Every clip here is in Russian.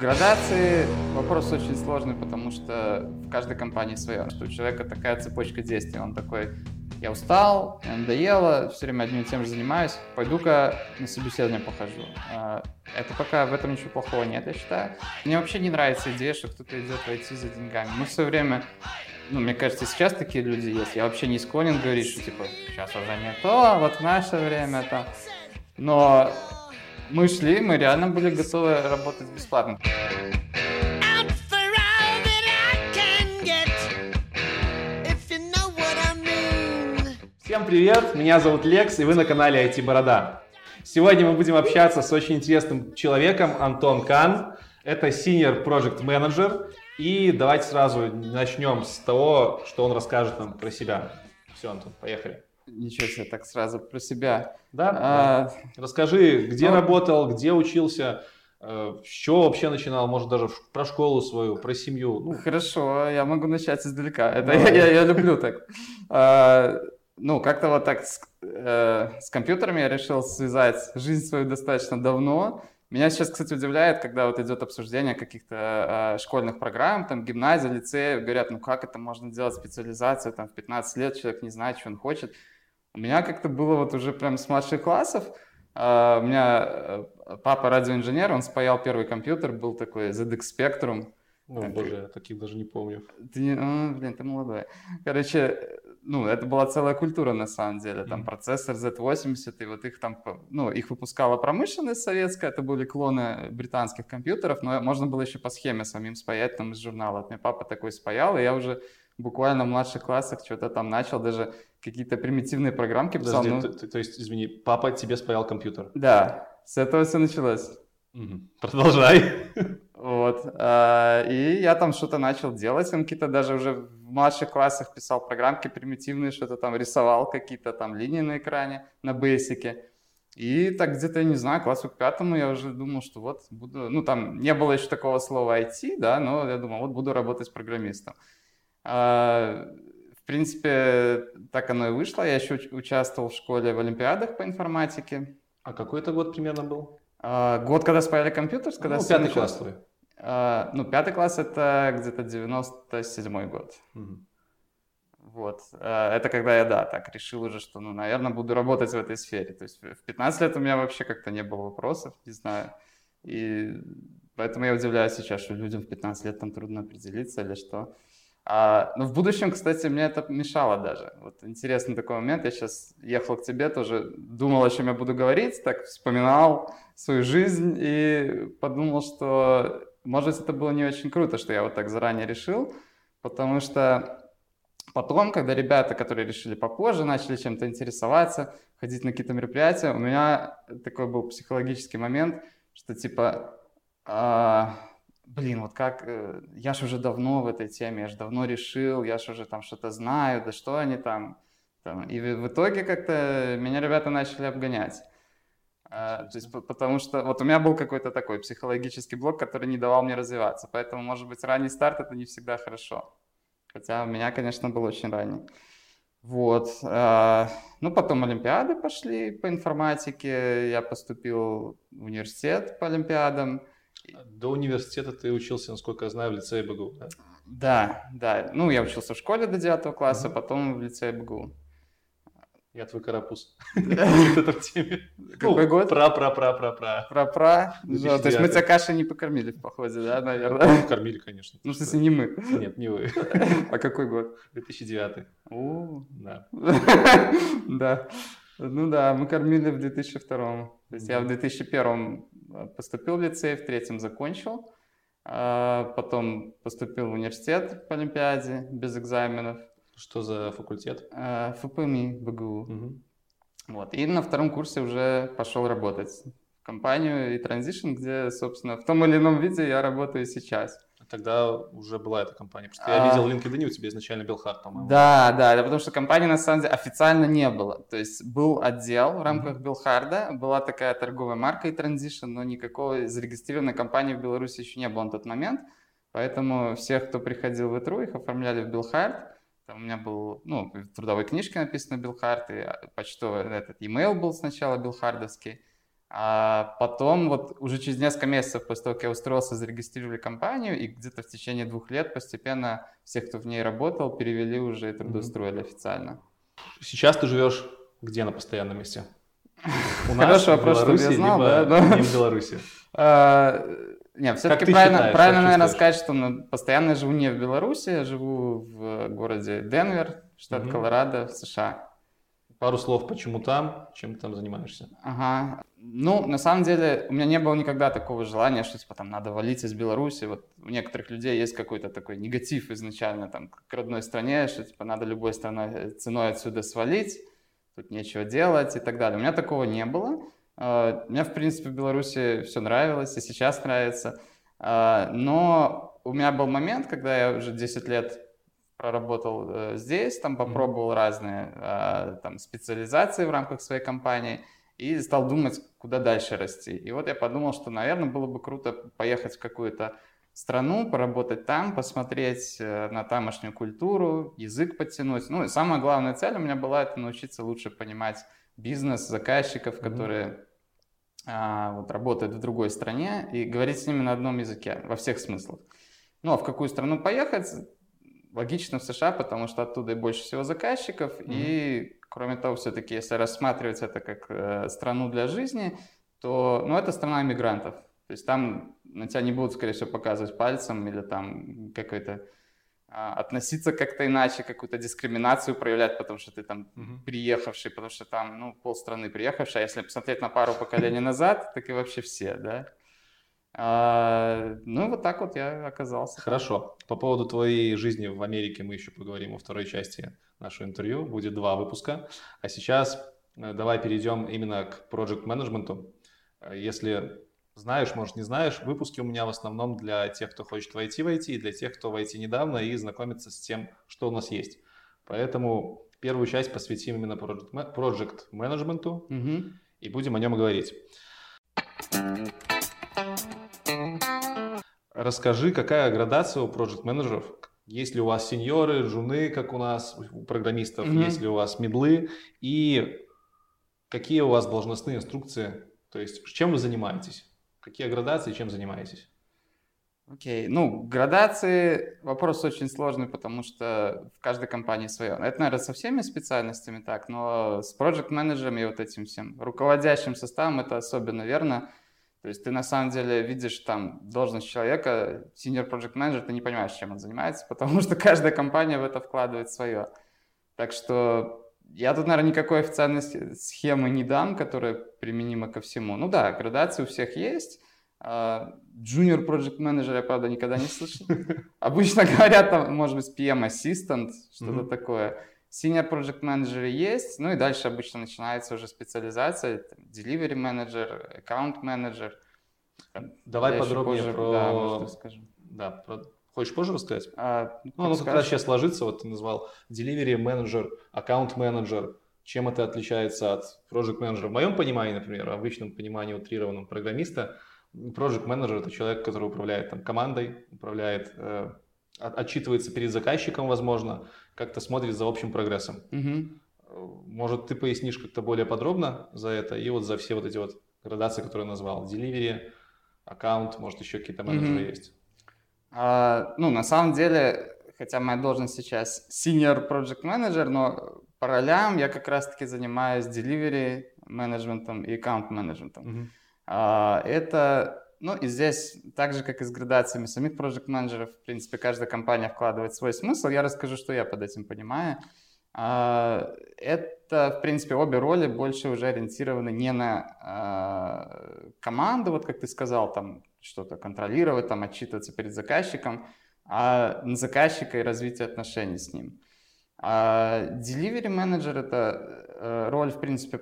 градации вопрос очень сложный, потому что в каждой компании свое. Что у человека такая цепочка действий. Он такой, я устал, мне надоело, все время одним и тем же занимаюсь, пойду-ка на собеседование похожу. А, это пока в этом ничего плохого нет, я считаю. Мне вообще не нравится идея, что кто-то идет войти за деньгами. Мы все время ну, мне кажется, сейчас такие люди есть. Я вообще не склонен говорить, что, типа, сейчас уже не то, вот в наше время там. Но мы шли, мы реально были готовы работать бесплатно. Всем привет, меня зовут Лекс, и вы на канале IT Борода. Сегодня мы будем общаться с очень интересным человеком, Антон Кан. Это Senior Project Manager. И давайте сразу начнем с того, что он расскажет нам про себя. Все, Антон, поехали. Ничего себе, так сразу про себя. Да? А, да. Расскажи, где ну, работал, где учился, э, с чего вообще начинал, может даже про школу свою, про семью. Ну. Хорошо, я могу начать издалека. Это я, я, я люблю так. А, ну, как-то вот так с, э, с компьютерами я решил связать жизнь свою достаточно давно. Меня сейчас, кстати, удивляет, когда вот идет обсуждение каких-то э, школьных программ, там, гимназия, лицея, говорят, ну как это можно делать специализацию, там, в 15 лет человек не знает, что он хочет. У меня как-то было вот уже прям с младших классов, э, у меня э, папа радиоинженер, он спаял первый компьютер, был такой ZX Spectrum. О, боже, я таких даже не помню. Ты, ну, блин, ты молодой. Короче, ну, это была целая культура на самом деле. Там mm-hmm. процессор Z80, и вот их там, ну, их выпускала промышленность советская, это были клоны британских компьютеров, но можно было еще по схеме самим спаять там из журнала. Мне папа такой спаял, и я уже буквально в младших классах что-то там начал, даже какие-то примитивные программки писал. Подожди, ну... то, то есть, извини, папа тебе спаял компьютер? Да, с этого все началось. Угу. Продолжай. Вот. А, и я там что-то начал делать, он какие-то даже уже в младших классах писал программки примитивные, что-то там рисовал, какие-то там линии на экране на бейсике. И так где-то, я не знаю, классу к пятому я уже думал, что вот буду... Ну, там не было еще такого слова IT, да, но я думал, вот буду работать программистом. А, в принципе, так оно и вышло. Я еще участвовал в школе в олимпиадах по информатике. А какой это год примерно был? А, год, когда спаяли компьютер, когда ну, пятый класс твой. А, ну, пятый класс это где-то 97 год. Угу. Вот. Это когда я, да, так решил уже, что, ну, наверное, буду работать в этой сфере. То есть в 15 лет у меня вообще как-то не было вопросов, не знаю. И поэтому я удивляюсь сейчас, что людям в 15 лет там трудно определиться или что. А, но в будущем, кстати, мне это мешало даже. Вот интересный такой момент. Я сейчас ехал к тебе тоже, думал, о чем я буду говорить, так вспоминал свою жизнь и подумал, что может, это было не очень круто, что я вот так заранее решил, потому что потом, когда ребята, которые решили попозже, начали чем-то интересоваться, ходить на какие-то мероприятия, у меня такой был психологический момент, что типа, а, блин, вот как, э, я же уже давно в этой теме, я же давно решил, я же уже там что-то знаю, да что они там, там. И в итоге как-то меня ребята начали обгонять. А, то есть, потому что вот у меня был какой-то такой психологический блок, который не давал мне развиваться. Поэтому, может быть, ранний старт это не всегда хорошо. Хотя у меня, конечно, был очень ранний. Вот. А, ну, потом Олимпиады пошли по информатике. Я поступил в университет по Олимпиадам. До университета ты учился, насколько я знаю, в лицее БГУ, да? Да, да. Ну, я учился в школе до 9 класса, mm-hmm. потом в лицее БГУ. Я твой карапуз. Какой год? Пра-пра-пра-пра-пра. Пра-пра? То есть мы тебя кашей не покормили в походе, да, наверное? Кормили, конечно. Ну, в смысле, не мы. Нет, не вы. А какой год? 2009. О, да. Да. Ну да, мы кормили в 2002. То есть я в 2001 поступил в лицей, в третьем закончил. А потом поступил в университет по Олимпиаде без экзаменов. Что за факультет? Э, ФПМИ, БГУ. Угу. Вот. И на втором курсе уже пошел работать в компанию и Transition, где, собственно, в том или ином виде я работаю сейчас. А тогда уже была эта компания. Просто а... я видел в LinkedIn, у тебя изначально Белхард, по-моему. Да, да, да, потому что компании на самом деле официально не было. То есть был отдел в рамках mm-hmm. Белхарда, была такая торговая марка и Transition, но никакой зарегистрированной компании в Беларуси еще не было на тот момент. Поэтому всех, кто приходил в ИТРУ, их оформляли в Белхард. Там у меня был, ну, в трудовой книжке написано Билхард, и почтовый этот email был сначала билхардовский. А потом, вот уже через несколько месяцев после того, как я устроился, зарегистрировали компанию, и где-то в течение двух лет постепенно всех, кто в ней работал, перевели уже и трудоустроили официально. Сейчас ты живешь где на постоянном месте? У нас Хороший вопрос, чтобы я знал, да? Но... Не в Беларуси. А, не, все-таки правильно, считаешь, правильно наверное, сказать, что ну, постоянно живу не в Беларуси, я живу в городе Денвер, штат угу. Колорадо, в США. Пару слов, почему там, чем ты там занимаешься? Ага. Ну, на самом деле, у меня не было никогда такого желания, что типа там надо валить из Беларуси. Вот у некоторых людей есть какой-то такой негатив изначально там к родной стране, что типа надо любой страной, ценой отсюда свалить, тут нечего делать и так далее. У меня такого не было. Uh, мне, в принципе, в Беларуси все нравилось, и сейчас нравится. Uh, но у меня был момент, когда я уже 10 лет проработал uh, здесь, там попробовал разные там, специализации в рамках своей компании – и стал думать, куда дальше расти. И вот я подумал, что, наверное, было бы круто поехать в какую-то страну, поработать там, посмотреть э, на тамошнюю культуру, язык подтянуть. Ну и самая главная цель у меня была это научиться лучше понимать бизнес, заказчиков, mm-hmm. которые а, вот, работают в другой стране, и говорить с ними на одном языке, во всех смыслах. Ну а в какую страну поехать? Логично в США, потому что оттуда и больше всего заказчиков, mm-hmm. и Кроме того, все-таки, если рассматривать это как э, страну для жизни, то ну, это страна иммигрантов. То есть там на тебя не будут, скорее всего, показывать пальцем или там какой-то а, относиться как-то иначе, какую-то дискриминацию проявлять, потому что ты там угу. приехавший, потому что там, ну, полстраны приехавший, а если посмотреть на пару поколений назад, так и вообще все, да. А, ну, вот так вот я оказался. Хорошо. По поводу твоей жизни в Америке мы еще поговорим во второй части нашего интервью. Будет два выпуска. А сейчас э, давай перейдем именно к project менеджменту. Э, если знаешь, может не знаешь, выпуски у меня в основном для тех, кто хочет войти в IT, и для тех, кто войти недавно и знакомиться с тем, что у нас есть. Поэтому первую часть посвятим именно project менеджменту угу. и будем о нем говорить. Расскажи, какая градация у проект менеджеров есть ли у вас сеньоры, жуны, как у нас, у программистов, mm-hmm. есть ли у вас медлы, и какие у вас должностные инструкции, то есть чем вы занимаетесь, какие градации, чем занимаетесь? Окей, okay. ну, градации, вопрос очень сложный, потому что в каждой компании свое. Это, наверное, со всеми специальностями так, но с проект менеджером и вот этим всем руководящим составом это особенно верно. То есть ты на самом деле видишь там должность человека, senior project manager, ты не понимаешь, чем он занимается, потому что каждая компания в это вкладывает свое. Так что я тут, наверное, никакой официальной схемы не дам, которая применима ко всему. Ну да, градации у всех есть. А, junior Project Manager я, правда, никогда не слышал. Обычно говорят, там, может быть, PM Assistant, что-то такое. Senior Project Manager есть, ну и дальше обычно начинается уже специализация, Delivery Manager, Account Manager. Давай подробнее позже, про... Да, может. Да, про... Хочешь позже рассказать? А, ну, оно как раз сейчас ложится, вот ты назвал Delivery Manager, Account Manager. Чем это отличается от Project Manager? В моем понимании, например, в обычном понимании утрированном программиста, Project Manager – это человек, который управляет там, командой, управляет э, отчитывается перед заказчиком, возможно, как-то смотрит за общим прогрессом. Угу. Может, ты пояснишь как-то более подробно за это и вот за все вот эти вот градации, которые я назвал? Delivery, аккаунт, может, еще какие-то менеджеры угу. есть? А, ну, на самом деле, хотя моя должность сейчас senior project manager, но по ролям я как раз-таки занимаюсь delivery менеджментом и аккаунт менеджментом. Угу. А, это ну и здесь, так же как и с градациями самих проект менеджеров, в принципе, каждая компания вкладывает свой смысл. Я расскажу, что я под этим понимаю. А, это, в принципе, обе роли больше уже ориентированы не на а, команду, вот как ты сказал, там что-то контролировать, там отчитываться перед заказчиком, а на заказчика и развитие отношений с ним. А delivery менеджер это э, роль, в принципе,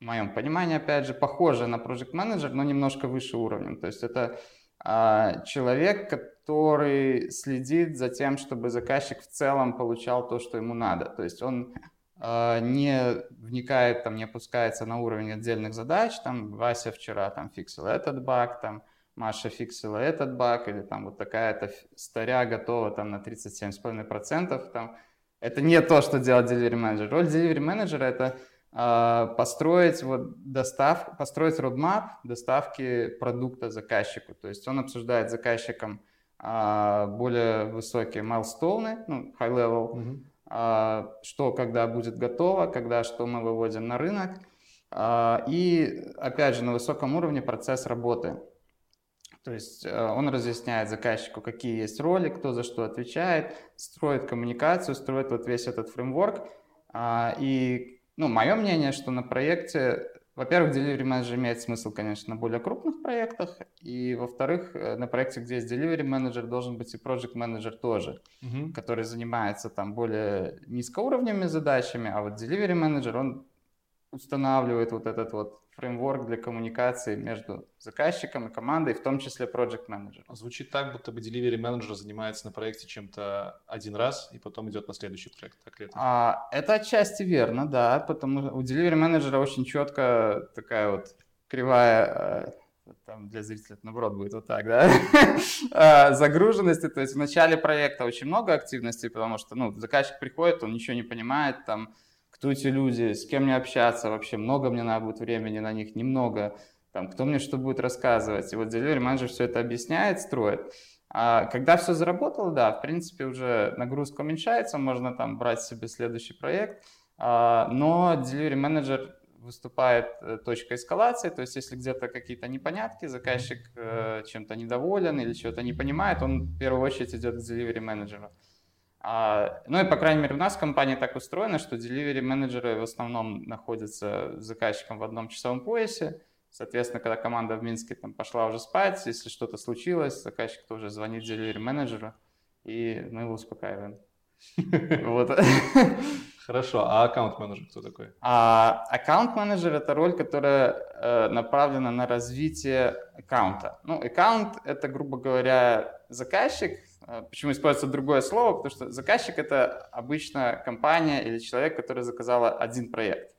в моем понимании, опять же, похоже на project менеджер, но немножко выше уровнем. То есть это а, человек, который следит за тем, чтобы заказчик в целом получал то, что ему надо. То есть он а, не вникает, там, не опускается на уровень отдельных задач, там, Вася вчера там фиксил этот баг, там, Маша фиксила этот баг, или там вот такая-то старя готова там на 37,5%, там, это не то, что делает delivery менеджер. Роль delivery менеджера это построить вот достав, построить roadmap доставки продукта заказчику. То есть он обсуждает с заказчиком а, более высокие майлстоуны, ну, high level, mm-hmm. а, что когда будет готово, когда что мы выводим на рынок. А, и, опять же, на высоком уровне процесс работы. То есть э, он разъясняет заказчику, какие есть роли, кто за что отвечает, строит коммуникацию, строит вот весь этот фреймворк. А, и ну, мое мнение, что на проекте, во-первых, delivery manager имеет смысл, конечно, на более крупных проектах, и, во-вторых, э, на проекте, где есть delivery manager, должен быть и project manager тоже, угу. который занимается там более низкоуровневыми задачами, а вот delivery manager, он устанавливает вот этот вот фреймворк для коммуникации между заказчиком и командой, в том числе project manager. Звучит так, будто бы delivery менеджер занимается на проекте чем-то один раз и потом идет на следующий проект. Так ли это? А, это отчасти верно, да, потому что у delivery менеджера очень четко такая вот кривая э, там для зрителей это наоборот будет вот так, да, а, загруженности, то есть в начале проекта очень много активности, потому что, ну, заказчик приходит, он ничего не понимает, там, кто эти люди, с кем мне общаться вообще, много мне надо будет времени на них, немного, там, кто мне что будет рассказывать. И вот delivery менеджер все это объясняет, строит. А когда все заработало, да, в принципе, уже нагрузка уменьшается, можно там брать себе следующий проект, а, но delivery менеджер выступает э, точкой эскалации, то есть если где-то какие-то непонятки, заказчик э, чем-то недоволен или чего-то не понимает, он в первую очередь идет к delivery менеджеру. Ну и, по крайней мере, у нас в компании так устроено, что delivery менеджеры в основном находятся с заказчиком в одном часовом поясе. Соответственно, когда команда в Минске там пошла уже спать, если что-то случилось, заказчик тоже звонит delivery менеджеру, и мы его успокаиваем. Вот. Хорошо, а аккаунт-менеджер кто такой? А, аккаунт-менеджер — это роль, которая э, направлена на развитие аккаунта. Ну, аккаунт — это, грубо говоря, заказчик, а, почему используется другое слово? Потому что заказчик — это обычно компания или человек, который заказала один проект.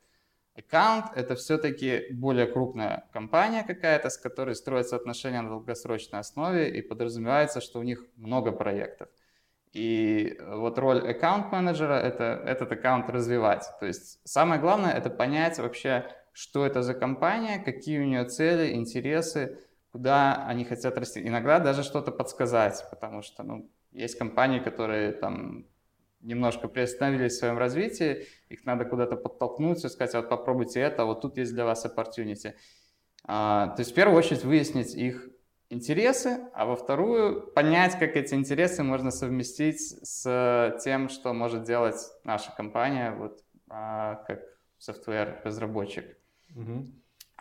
Аккаунт — это все-таки более крупная компания какая-то, с которой строятся отношения на долгосрочной основе, и подразумевается, что у них много проектов. И вот роль аккаунт-менеджера — это этот аккаунт развивать. То есть самое главное — это понять вообще, что это за компания, какие у нее цели, интересы, куда они хотят расти. Иногда даже что-то подсказать, потому что ну, есть компании, которые там немножко приостановились в своем развитии, их надо куда-то подтолкнуть и сказать, вот попробуйте это, вот тут есть для вас opportunity. А, то есть в первую очередь выяснить их интересы, а во вторую понять, как эти интересы можно совместить с тем, что может делать наша компания, вот а, как софтвер-разработчик. Угу.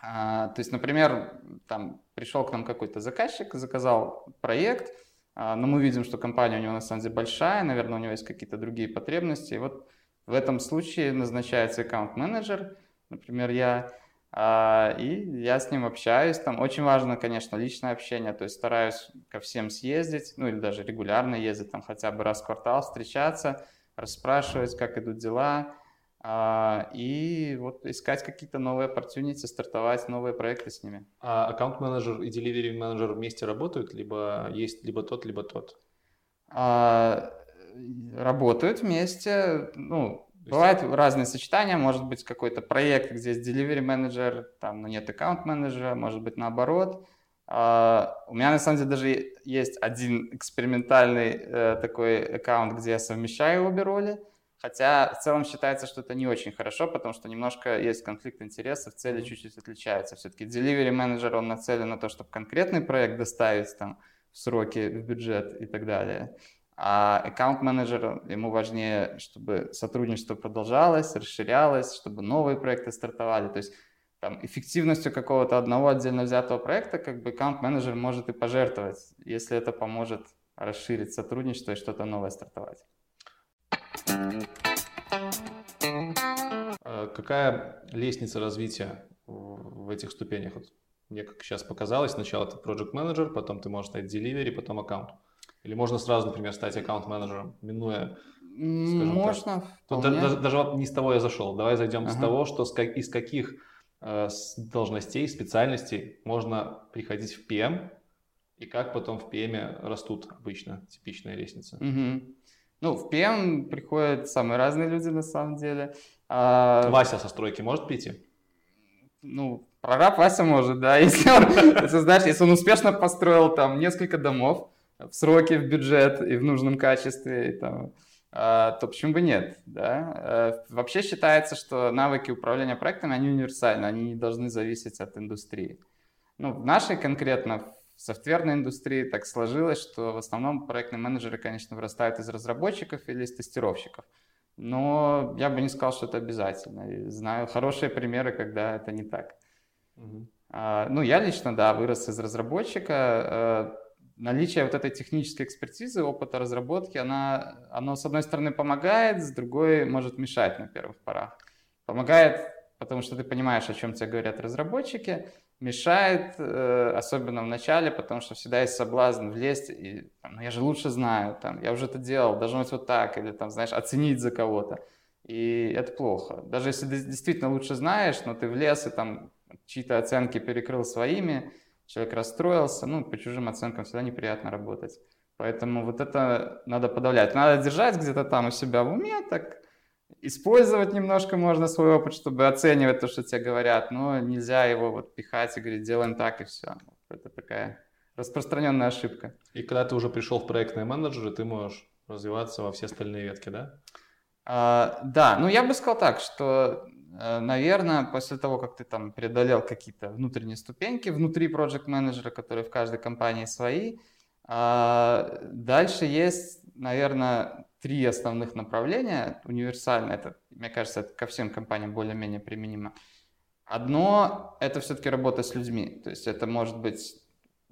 А, то есть, например, там пришел к нам какой-то заказчик, заказал проект, а, но мы видим, что компания у него на самом деле большая, наверное, у него есть какие-то другие потребности. И вот в этом случае назначается аккаунт-менеджер, например, я, а, и я с ним общаюсь. Там очень важно, конечно, личное общение, то есть стараюсь ко всем съездить, ну или даже регулярно ездить, там хотя бы раз в квартал встречаться, расспрашивать, как идут дела, и вот искать какие-то новые opportunity, стартовать новые проекты с ними. А аккаунт-менеджер и delivery менеджер вместе работают, либо есть либо тот, либо тот? А, работают вместе, ну, Бывают разные сочетания, может быть какой-то проект, где есть delivery менеджер, там, но нет аккаунт менеджера, может быть наоборот. Uh, у меня на самом деле даже есть один экспериментальный uh, такой аккаунт, где я совмещаю обе роли. Хотя в целом считается, что это не очень хорошо, потому что немножко есть конфликт интересов, цели чуть-чуть отличаются. Все-таки delivery менеджер, он нацелен на то, чтобы конкретный проект доставить там в сроки, в бюджет и так далее. А аккаунт менеджер, ему важнее, чтобы сотрудничество продолжалось, расширялось, чтобы новые проекты стартовали. То есть там, эффективностью какого-то одного отдельно взятого проекта как бы аккаунт менеджер может и пожертвовать, если это поможет расширить сотрудничество и что-то новое стартовать. А какая лестница развития в этих ступенях? Вот мне как сейчас показалось, сначала ты project менеджер, потом ты можешь стать delivery, потом аккаунт. Или можно сразу, например, стать аккаунт-менеджером, минуя можно. Тут даже, даже вот не с того я зашел. Давай зайдем ага. с того, что с, из каких э, должностей, специальностей можно приходить в PM и как потом в PM растут обычно типичная лестница. Угу. Ну, в PM приходят самые разные люди на самом деле. А, Вася со стройки может прийти? Ну, прораб Вася может, да, если он, знаешь, если он успешно построил там несколько домов в сроки, в бюджет и в нужном качестве, и, там, а, то почему бы нет, да? А, вообще считается, что навыки управления проектами, они универсальны, они не должны зависеть от индустрии. Ну, в нашей конкретно, в софтверной индустрии так сложилось, что в основном проектные менеджеры, конечно, вырастают из разработчиков или из тестировщиков. Но я бы не сказал, что это обязательно. И знаю хорошие примеры, когда это не так. Угу. А, ну, я лично, да, вырос из разработчика. А, наличие вот этой технической экспертизы, опыта разработки, она, оно, с одной стороны, помогает, с другой может мешать на первых порах. Помогает, потому что ты понимаешь, о чем тебе говорят разработчики, мешает, э, особенно в начале, потому что всегда есть соблазн влезть и, ну, я же лучше знаю, там, я уже это делал, должно быть вот так, или, там, знаешь, оценить за кого-то. И это плохо. Даже если ты действительно лучше знаешь, но ты влез и там чьи-то оценки перекрыл своими, человек расстроился, ну, по чужим оценкам всегда неприятно работать. Поэтому вот это надо подавлять. Надо держать где-то там у себя в уме, так использовать немножко можно свой опыт, чтобы оценивать то, что тебе говорят, но нельзя его вот пихать и говорить, делаем так и все. Это такая распространенная ошибка. И когда ты уже пришел в проектные менеджеры, ты можешь развиваться во все остальные ветки, да? А, да, ну я бы сказал так, что, э, наверное, после того, как ты там преодолел какие-то внутренние ступеньки внутри проект менеджера, которые в каждой компании свои, а, дальше есть, наверное, три основных направления универсально. Это, мне кажется, это ко всем компаниям более-менее применимо. Одно – это все-таки работа с людьми. То есть это может быть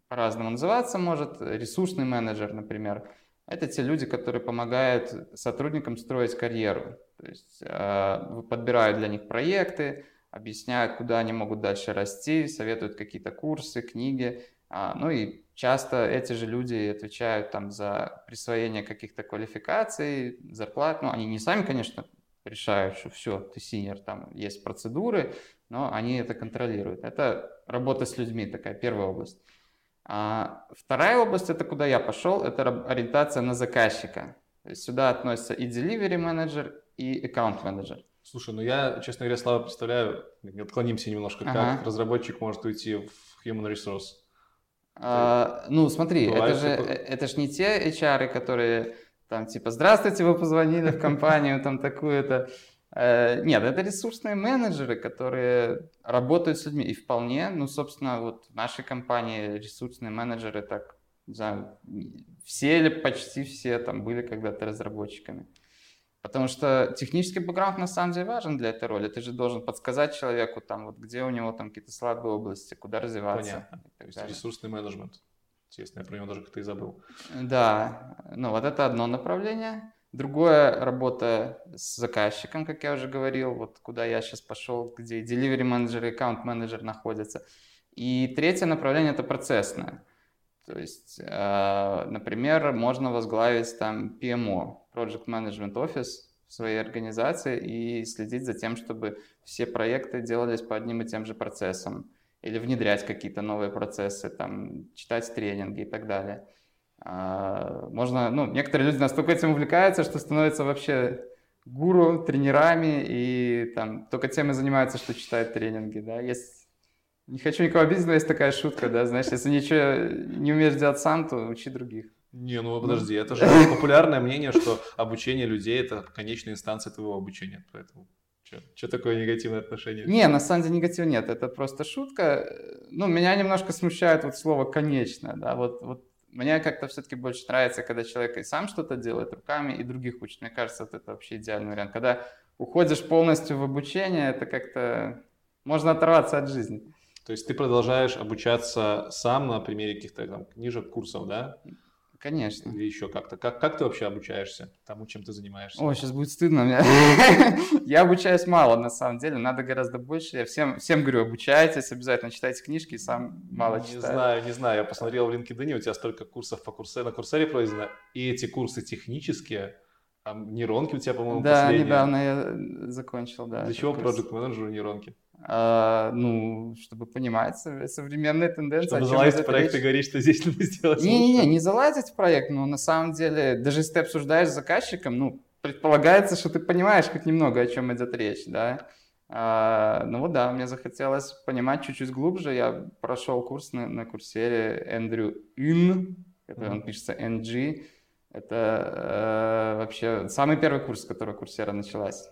по-разному называться, может ресурсный менеджер, например. Это те люди, которые помогают сотрудникам строить карьеру. То есть э, подбирают для них проекты, объясняют, куда они могут дальше расти, советуют какие-то курсы, книги. А, ну и часто эти же люди отвечают там за присвоение каких-то квалификаций, зарплат. Ну, они не сами, конечно, решают, что все, ты синер, там есть процедуры, но они это контролируют. Это работа с людьми, такая первая область. А вторая область, это куда я пошел, это ориентация на заказчика. То есть сюда относятся и delivery менеджер, и аккаунт менеджер. Слушай, ну я, честно говоря, слабо представляю, отклонимся немножко, ага. как разработчик может уйти в human resource. А, ну, смотри, это же, это же не те HR, которые там типа «Здравствуйте, вы позвонили в компанию, там такую-то». Э, нет, это ресурсные менеджеры, которые работают с людьми. И вполне, ну, собственно, вот в нашей компании ресурсные менеджеры так, не знаю, все или почти все там были когда-то разработчиками. Потому что технический бэкграунд на самом деле важен для этой роли. Ты же должен подсказать человеку, там, вот, где у него там какие-то слабые области, куда развиваться. Понятно. То есть ресурсный менеджмент. Естественно, я про него даже как-то и забыл. Да, ну вот это одно направление. Другое работа с заказчиком, как я уже говорил, вот куда я сейчас пошел, где delivery менеджер и аккаунт менеджер находятся. И третье направление это процессное. То есть, э, например, можно возглавить там PMO, Project Management Office в своей организации и следить за тем, чтобы все проекты делались по одним и тем же процессам или внедрять какие-то новые процессы, там, читать тренинги и так далее. А, можно, ну, некоторые люди настолько этим увлекаются, что становятся вообще гуру, тренерами и там только тем и занимаются, что читают тренинги, да. Есть не хочу никого обидеть, но есть такая шутка, да, знаешь, если ничего не умеешь делать сам, то учи других. Не, ну подожди, это же популярное мнение, что обучение людей – это конечная инстанция твоего обучения, поэтому что такое негативное отношение? Не, на самом деле негатива нет, это просто шутка. Ну, меня немножко смущает вот слово «конечно», да, вот, вот мне как-то все-таки больше нравится, когда человек и сам что-то делает руками, и других учит. Мне кажется, вот это вообще идеальный вариант. Когда уходишь полностью в обучение, это как-то можно оторваться от жизни. То есть ты продолжаешь обучаться сам на примере каких-то там книжек, курсов, да? Конечно. Или еще как-то. Как, как ты вообще обучаешься тому, чем ты занимаешься? О, сейчас будет стыдно мне. Я обучаюсь мало, на самом деле. Надо гораздо больше. Я всем, всем говорю, обучайтесь, обязательно читайте книжки, сам мало читаю. Не знаю, не знаю. Я посмотрел в LinkedIn, у тебя столько курсов по курсе, на курсере пройдено. И эти курсы технические, там нейронки у тебя, по-моему, Да, недавно я закончил, да. Для чего проект менеджеру нейронки? А, ну, чтобы понимать современные тенденции. Чтобы залазить в проект и говорить, что здесь надо сделать Не-не-не, не залазить в проект, но на самом деле, даже если ты обсуждаешь с заказчиком, ну, предполагается, что ты понимаешь хоть немного, о чем идет речь, да. А, ну вот да, мне захотелось понимать чуть-чуть глубже. Я прошел курс на, на курсере Эндрю Ин, это он пишется NG. Это э, вообще самый первый курс, с которого курсера началась.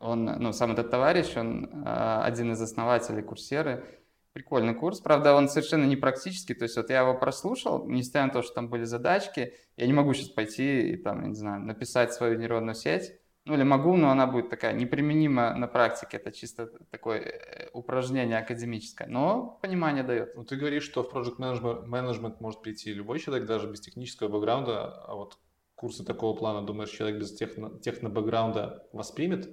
Он, ну, сам этот товарищ, он э, один из основателей курсеры. Прикольный курс, правда, он совершенно не практический, то есть вот я его прослушал, несмотря на то, что там были задачки, я не могу сейчас пойти и там, не знаю, написать свою нейронную сеть, ну или могу, но она будет такая неприменима на практике, это чисто такое э, упражнение академическое, но понимание дает. Ну ты говоришь, что в Project Management, management может прийти любой человек, даже без технического бэкграунда, а вот курсы такого плана, думаешь, человек без техно, техно-бэкграунда воспримет?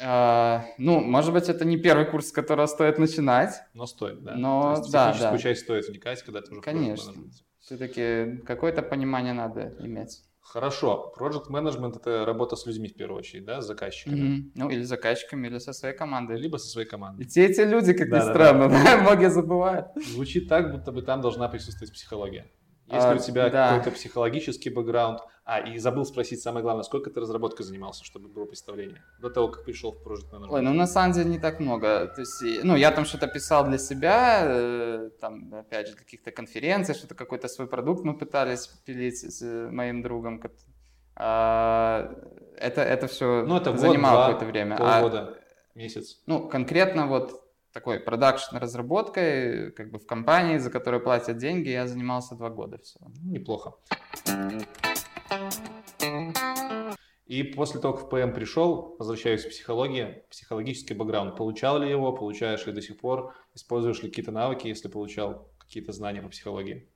А, ну, может быть, это не первый курс, с которого стоит начинать. Но стоит, да. Но, То есть да, техническую да. часть стоит вникать, когда ты уже Конечно. Все-таки какое-то понимание надо иметь. Хорошо. Project Management — это работа с людьми в первую очередь, да, с заказчиками. Мгм. Ну, или с заказчиками, или со своей командой. Либо со своей командой. И те эти люди, как ни Да-да-да. странно, да, многие забывают. Звучит так, будто бы там должна присутствовать психология. Если А, у тебя да. какой-то психологический бэкграунд... А, и забыл спросить самое главное, сколько ты разработкой занимался, чтобы было представление? До того, как пришел в Project Management. Ой, ну на самом деле не так много. То есть, ну, я там что-то писал для себя, э, там, опять же, для каких-то конференций, что-то какой-то свой продукт мы пытались пилить с э, моим другом. А, это, это все Ну, это год, занимало два, какое-то время. А, полгода, месяц. ну, конкретно вот такой продакшн разработкой, как бы в компании, за которую платят деньги, я занимался два года всего. Ну, Неплохо. И после того, как в ПМ пришел, возвращаюсь к психологии, психологический бэкграунд. Получал ли его, получаешь ли до сих пор, используешь ли какие-то навыки, если получал какие-то знания по психологии?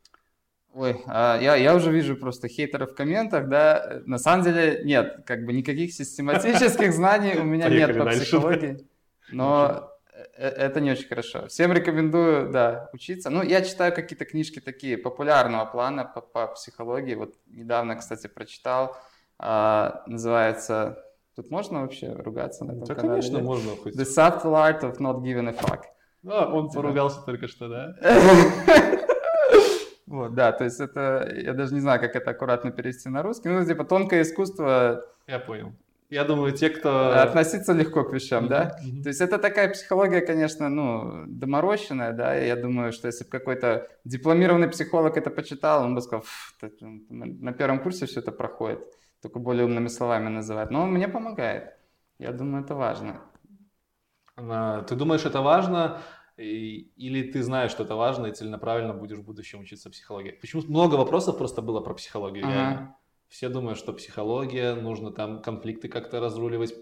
Ой, а, я, я уже вижу просто хейтеров в комментах, да. На самом деле нет, как бы никаких систематических знаний у меня нет по психологии. Но это не очень хорошо. Всем рекомендую, да, учиться. Ну, я читаю какие-то книжки такие популярного плана по, по психологии. Вот недавно, кстати, прочитал. а, называется... Тут можно вообще ругаться на этом Да, канале? конечно, можно хоть. The Subtle Art of Not Giving a Fuck. А, он поругался только что, да? Вот, да, то есть это, я даже не знаю, как это аккуратно перевести на русский, ну, типа, тонкое искусство, Я понял. Я думаю, те, кто... относиться легко к вещам, да? То есть это такая психология, конечно, ну, доморощенная, да, и я думаю, что если бы какой-то дипломированный психолог это почитал, он бы сказал, «Фу, это, м, на первом курсе все это проходит, только более умными словами называть, но он мне помогает, я думаю, это важно. А, Ты думаешь, это важно? Или ты знаешь, что это важно, и целенаправленно будешь в будущем учиться психологии? Почему много вопросов просто было про психологию, Ага. реально. Все думают, что психология, нужно там конфликты как-то разруливать,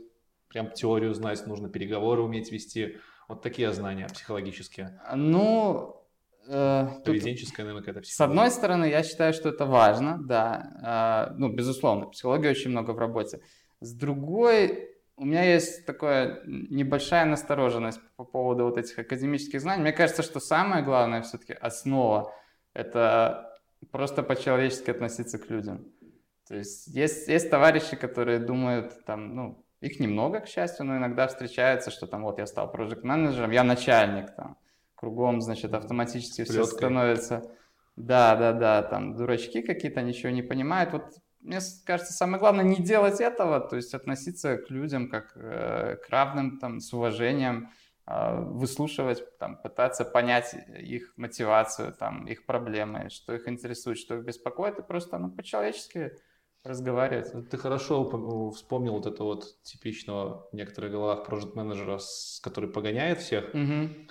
прям теорию знать, нужно переговоры уметь вести. Вот такие знания психологические. Ну, э, Поведенческая, наверное, какая-то С психология. одной стороны, я считаю, что это важно, да, а, ну, безусловно, психологии очень много в работе. С другой, у меня есть такая небольшая настороженность по поводу вот этих академических знаний. Мне кажется, что самое главное все-таки основа – это просто по-человечески относиться к людям. То есть есть, есть товарищи, которые думают, там, ну, их немного, к счастью, но иногда встречается, что там вот я стал проект менеджером я начальник, там, кругом, значит, автоматически все становится... Да, да, да, там дурачки какие-то ничего не понимают. Вот мне кажется, самое главное не делать этого, то есть относиться к людям как э, к равным, там, с уважением, э, выслушивать, там, пытаться понять их мотивацию, там, их проблемы, что их интересует, что их беспокоит, и просто ну, по-человечески разговаривать. Ты хорошо вспомнил вот это вот типичного в некоторых головах проект менеджера, который погоняет всех. Мгм.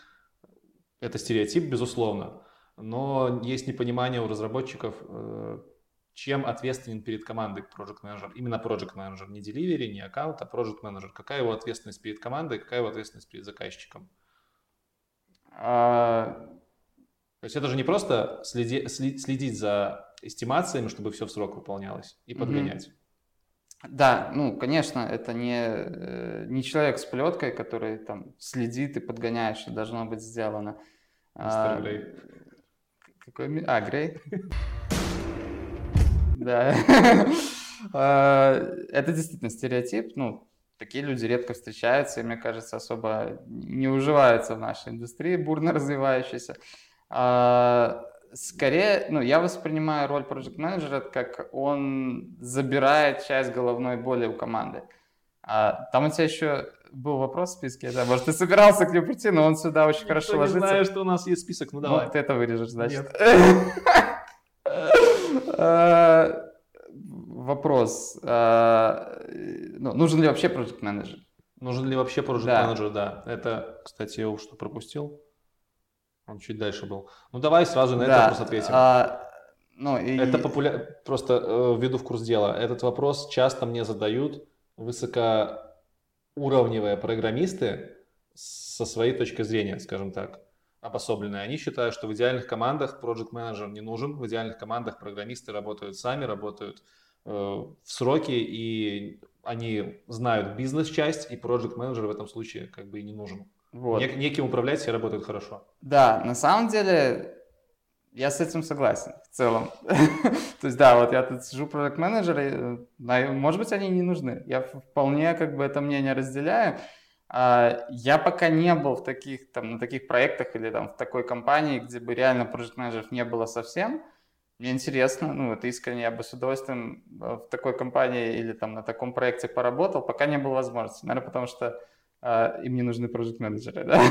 Это стереотип, безусловно, но есть непонимание у разработчиков, э, чем ответственен перед командой Project Manager. Именно Project Manager, не delivery, не аккаунт, а Project Manager. Какая его ответственность перед командой, какая его ответственность перед заказчиком. А, То есть это же не просто следи- следить за эстимациями, чтобы все в срок выполнялось, и подгонять. Да, ну, конечно, это не, э, не человек с плеткой, который там следит и подгоняет, что должно быть сделано. А, Мистер Грей. Какой... А, Грей? Да. А, Это действительно стереотип. Ну, такие люди редко встречаются, и, мне кажется, особо не уживаются в нашей индустрии, бурно развивающейся. А, скорее, ну, я воспринимаю роль проект менеджера как он забирает часть головной боли у команды. А, там у тебя еще был вопрос в списке, да, может, ты собирался к нему прийти, но он сюда очень Никто хорошо не ложится. знаю, что у нас есть список, ну давай. Ну, ты это вырежешь, значит. А, вопрос. А, ну, нужен ли вообще проект менеджер? Нужен ли вообще проект менеджер, да. Это, кстати, я что пропустил. Он чуть дальше был. Ну давай сразу на этот вопрос ответим. А, ну, и... Это популя... просто э, введу в курс дела. Этот вопрос часто мне задают высокоуровневые программисты со своей точки зрения, скажем так, обособленные. Они считают, что в идеальных командах проект менеджер не нужен, в идеальных командах программисты работают сами, работают э, в сроки, и они знают бизнес-часть, и проект менеджер в этом случае как бы и не нужен. Вот. Нек- неким управлять все работают хорошо. Да, на самом деле я с этим согласен в целом. То есть, да, вот я тут сижу проект менеджер и, может быть, они не нужны. Я вполне как бы это мнение разделяю. А, я пока не был в таких, там, на таких проектах или там в такой компании, где бы реально проект менеджеров не было совсем. Мне интересно, ну, это искренне, я бы с удовольствием в такой компании или там на таком проекте поработал, пока не было возможности. Наверное, потому что а, им не нужны проект менеджеры. Да?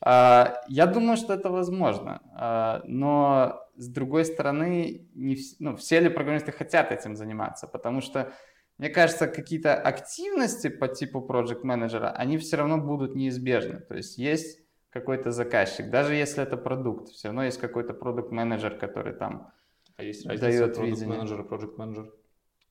А, я думаю, что это возможно, а, но с другой стороны, не в, ну, все ли программисты хотят этим заниматься, потому что мне кажется, какие-то активности по типу проект менеджера, они все равно будут неизбежны. То есть есть какой-то заказчик, даже если это продукт, все равно есть какой-то продукт менеджер, который там а есть дает видение. менеджер и проект менеджер?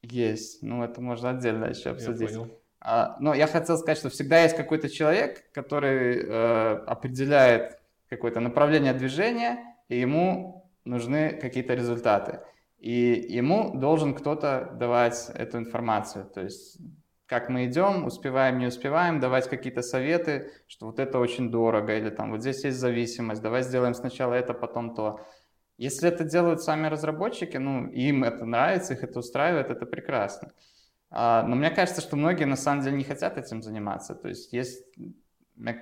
Есть, ну это можно отдельно еще обсудить. Я понял. А, но я хотел сказать, что всегда есть какой-то человек, который э, определяет какое-то направление движения, и ему нужны какие-то результаты. И ему должен кто-то давать эту информацию. То есть как мы идем, успеваем, не успеваем, давать какие-то советы, что вот это очень дорого, или там вот здесь есть зависимость, давай сделаем сначала это, потом то. Если это делают сами разработчики, ну, им это нравится, их это устраивает, это прекрасно. А, но мне кажется, что многие на самом деле не хотят этим заниматься. То есть есть,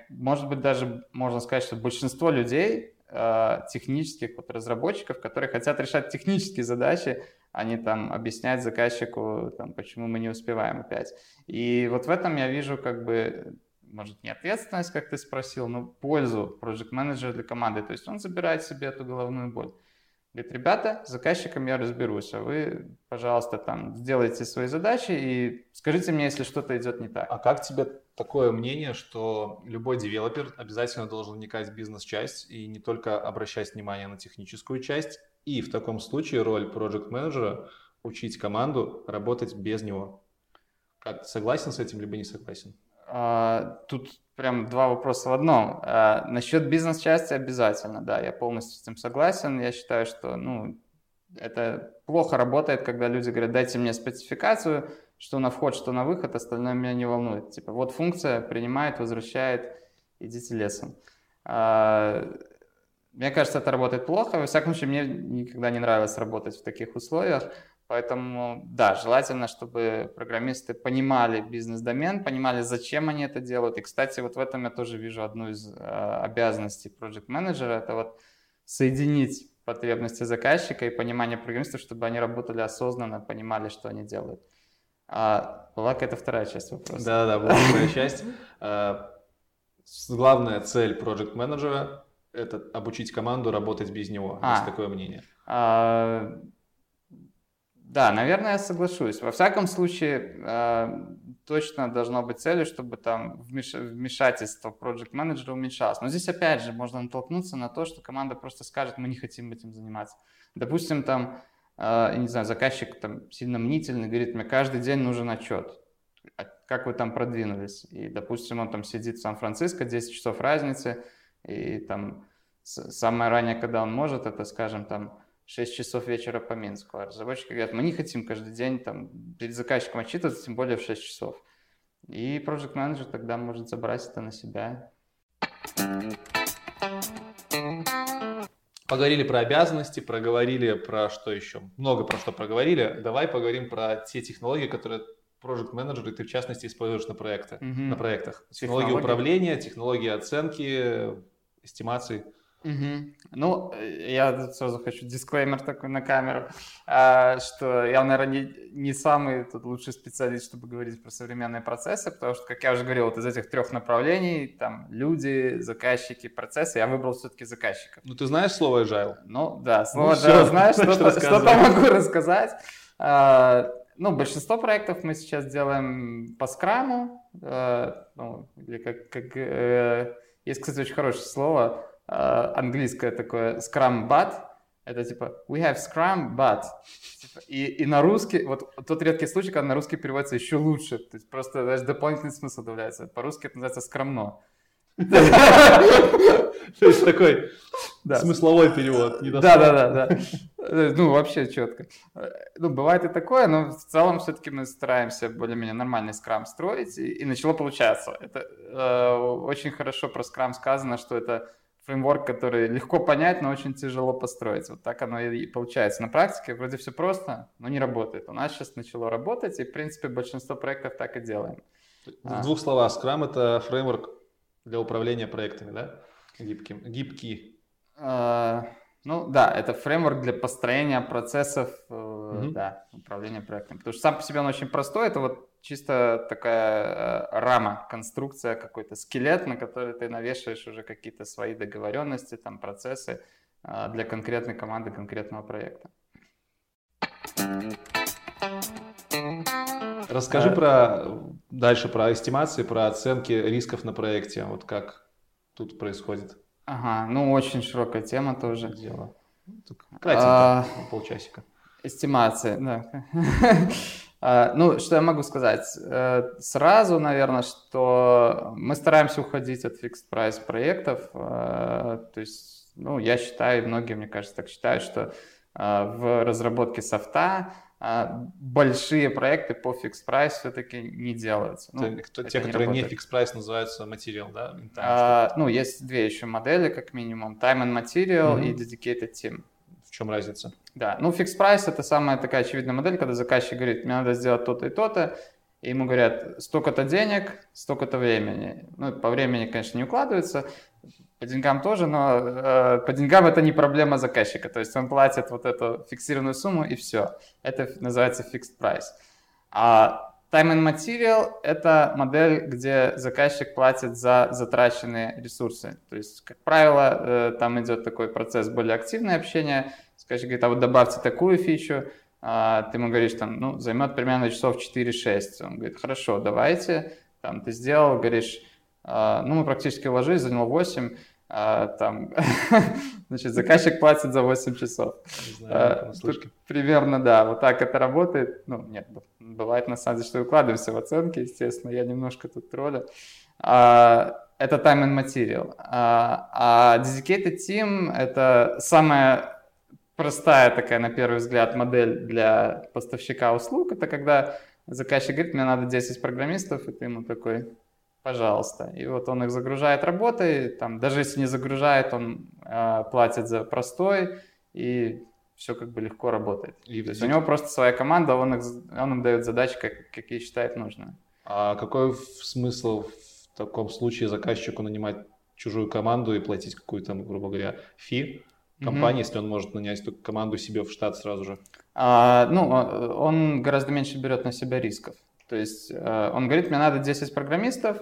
может быть, даже можно сказать, что большинство людей, а, технических вот разработчиков, которые хотят решать технические задачи, а не там объяснять заказчику, там, почему мы не успеваем опять. И вот в этом я вижу как бы может, не ответственность, как ты спросил, но пользу проект менеджера для команды. То есть он забирает себе эту головную боль. Говорит, ребята, с заказчиком я разберусь, а вы, пожалуйста, там сделайте свои задачи и скажите мне, если что-то идет не так. А как тебе такое мнение, что любой девелопер обязательно должен вникать в бизнес-часть и не только обращать внимание на техническую часть, и в таком случае роль проект менеджера учить команду работать без него? Как, согласен с этим, либо не согласен? А, тут прям два вопроса в одном. А, насчет бизнес-части обязательно, да, я полностью с этим согласен. Я считаю, что, ну, это плохо работает, когда люди говорят, дайте мне спецификацию, что на вход, что на выход, остальное меня не волнует. Типа, вот функция принимает, возвращает, идите лесом. А, мне кажется, это работает плохо. Во всяком случае, мне никогда не нравилось работать в таких условиях. Поэтому, да, желательно, чтобы программисты понимали бизнес-домен, понимали, зачем они это делают. И, кстати, вот в этом я тоже вижу одну из э, обязанностей проект менеджера это вот соединить потребности заказчика и понимание программистов, чтобы они работали осознанно, понимали, что они делают. А была какая-то вторая часть вопроса. Да-да, была вторая часть. А, главная цель проект менеджера это обучить команду работать без него. А, Есть такое мнение. А, да, наверное, я соглашусь. Во всяком случае, э, точно должно быть целью, чтобы там вмешательство проект менеджера уменьшалось. Но здесь опять же можно натолкнуться на то, что команда просто скажет, мы не хотим этим заниматься. Допустим, там, э, не знаю, заказчик там сильно мнительный, говорит, мне каждый день нужен отчет. А как вы там продвинулись? И, допустим, он там сидит в Сан-Франциско, 10 часов разницы, и там самое раннее, когда он может, это, скажем, там 6 часов вечера по Минску. А разработчики говорят, мы не хотим каждый день там, перед заказчиком отчитываться, тем более в 6 часов. И Project Manager тогда может забрать это на себя. Поговорили про обязанности, проговорили про что еще? Много про что проговорили. Давай поговорим про те технологии, которые Project Manager, и ты в частности используешь на, проекты, mm-hmm. на проектах. Технологии, технологии управления, технологии оценки, эстимации. Угу. Ну, я сразу хочу дисклеймер такой на камеру, а, что я, наверное, не, не самый тут лучший специалист, чтобы говорить про современные процессы, потому что, как я уже говорил, вот из этих трех направлений, там, люди, заказчики, процессы, я выбрал все-таки заказчиков. Ну, ты знаешь слово agile? Ну, да, слово ну, agile знаешь, что-то, что-то могу рассказать. А, ну, большинство проектов мы сейчас делаем по скраму, а, ну, или как, как э, есть, кстати, очень хорошее слово, Э, английское такое Scrum But. Это типа we have Scrum But. Типа, и, и на русский, вот тот редкий случай, когда на русский переводится еще лучше. То есть просто знаешь, дополнительный смысл добавляется. По-русски это называется скромно. То есть такой смысловой перевод. Да, да, да, да. Ну, вообще четко. Ну, бывает и такое, но в целом все-таки мы стараемся более-менее нормальный скрам строить, и начало получаться. Это э, очень хорошо про скрам сказано, что это фреймворк, который легко понять, но очень тяжело построить. Вот так оно и получается. На практике вроде все просто, но не работает. У нас сейчас начало работать, и, в принципе, большинство проектов так и делаем. В а. двух словах, Scrum — это фреймворк для управления проектами, да? Гибким, гибкий. А, ну да, это фреймворк для построения процессов, mm-hmm. да, управления проектом. Потому что сам по себе он очень простой. Это вот чисто такая э, рама, конструкция, какой-то скелет, на который ты навешиваешь уже какие-то свои договоренности, там процессы э, для конкретной команды, конкретного проекта. Расскажи а... про дальше про эстимации, про оценки рисков на проекте. Вот как тут происходит. Ага, ну очень широкая тема тоже. Дело. Кратенько, а... полчасика. Эстимации, да. А, ну, что я могу сказать? Э, сразу, наверное, что мы стараемся уходить от price проектов. Э, то есть, ну, я считаю, и многие, мне кажется, так считают, что э, в разработке софта большие проекты по fixed price все-таки не делаются. Ну, Кто, те, не которые работает. не fixed price, называются материал, да? А, ну, есть две еще модели, как минимум. Time and Material mm-hmm. и Dedicated Team. В чем разница? Да, ну фикс прайс это самая такая очевидная модель, когда заказчик говорит, мне надо сделать то-то и то-то, и ему говорят, столько-то денег, столько-то времени. Ну, по времени, конечно, не укладывается, по деньгам тоже, но э, по деньгам это не проблема заказчика. То есть он платит вот эту фиксированную сумму и все. Это называется fixed price. А time and material – это модель, где заказчик платит за затраченные ресурсы. То есть, как правило, э, там идет такой процесс более активное общение – скажешь, говорит, а вот добавьте такую фичу, а ты ему говоришь, там, ну, займет примерно часов 4-6. Он говорит, хорошо, давайте, там, ты сделал, говоришь, ну, мы практически уложились, заняло 8, а, там, значит, заказчик платит за 8 часов. Знаю, а, тут, примерно, да, вот так это работает. Ну, нет, бывает на самом деле, что укладываемся в оценки, естественно, я немножко тут троллю. А, это time and material. А, а dedicated team — это самая простая такая, на первый взгляд, модель для поставщика услуг. Это когда заказчик говорит, мне надо 10 программистов, и ты ему такой, пожалуйста. И вот он их загружает работой, там, даже если не загружает, он э, платит за простой, и все как бы легко работает. И То есть у него просто своя команда, он, их, он им дает задачи, как, какие считает нужно. А какой смысл в таком случае заказчику нанимать чужую команду и платить какую-то, грубо говоря, фи? компании, mm-hmm. если он может нанять эту команду себе в штат сразу же? А, ну, он гораздо меньше берет на себя рисков. То есть э, он говорит, мне надо 10 программистов.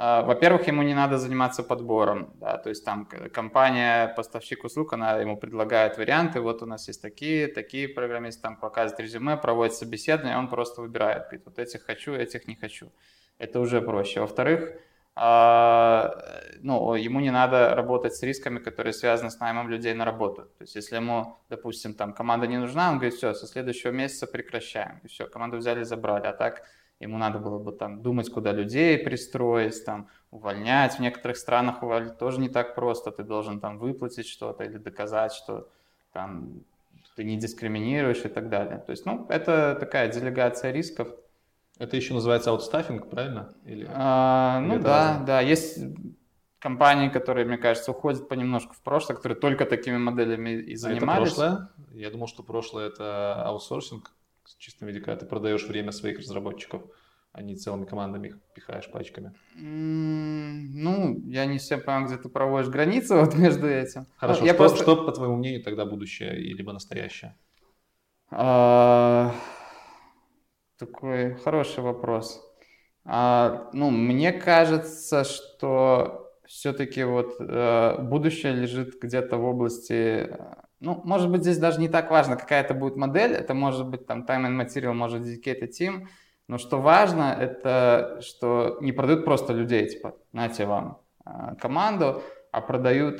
А, во-первых, ему не надо заниматься подбором. Да, то есть там компания, поставщик услуг, она ему предлагает варианты. Вот у нас есть такие, такие программисты, там показывает резюме, проводит собеседование, он просто выбирает. Говорит, вот этих хочу, этих не хочу. Это уже проще. Во-вторых, а, ну, ему не надо работать с рисками, которые связаны с наймом людей на работу. То есть, если ему, допустим, там команда не нужна, он говорит, все, со следующего месяца прекращаем. И все, команду взяли, забрали. А так ему надо было бы там думать, куда людей пристроить, там, увольнять. В некоторых странах уволить тоже не так просто. Ты должен там выплатить что-то или доказать, что там ты не дискриминируешь и так далее. То есть, ну, это такая делегация рисков. Это еще называется аутстаффинг, правильно? Или, а, или ну да, разное? да. Есть компании, которые, мне кажется, уходят понемножку в прошлое, которые только такими моделями и занимались. А это прошлое? Я думал, что прошлое это аутсорсинг в чистом виде, когда ты продаешь время своих разработчиков. а не целыми командами их пихаешь пачками? Ну, я не совсем понимаю, где ты проводишь границы вот между этим. Хорошо, Ну, что, просто- что, по твоему мнению, тогда будущее и либо настоящее? А, Такой хороший вопрос. А, Ну, мне кажется, что все-таки вот э, будущее лежит где-то в области... э, Ну, может быть, здесь даже не так важно, какая это будет модель. Это может быть там time and material, может dedicated team. Но что важно, это что не продают просто людей, типа, нате вам э, команду, а продают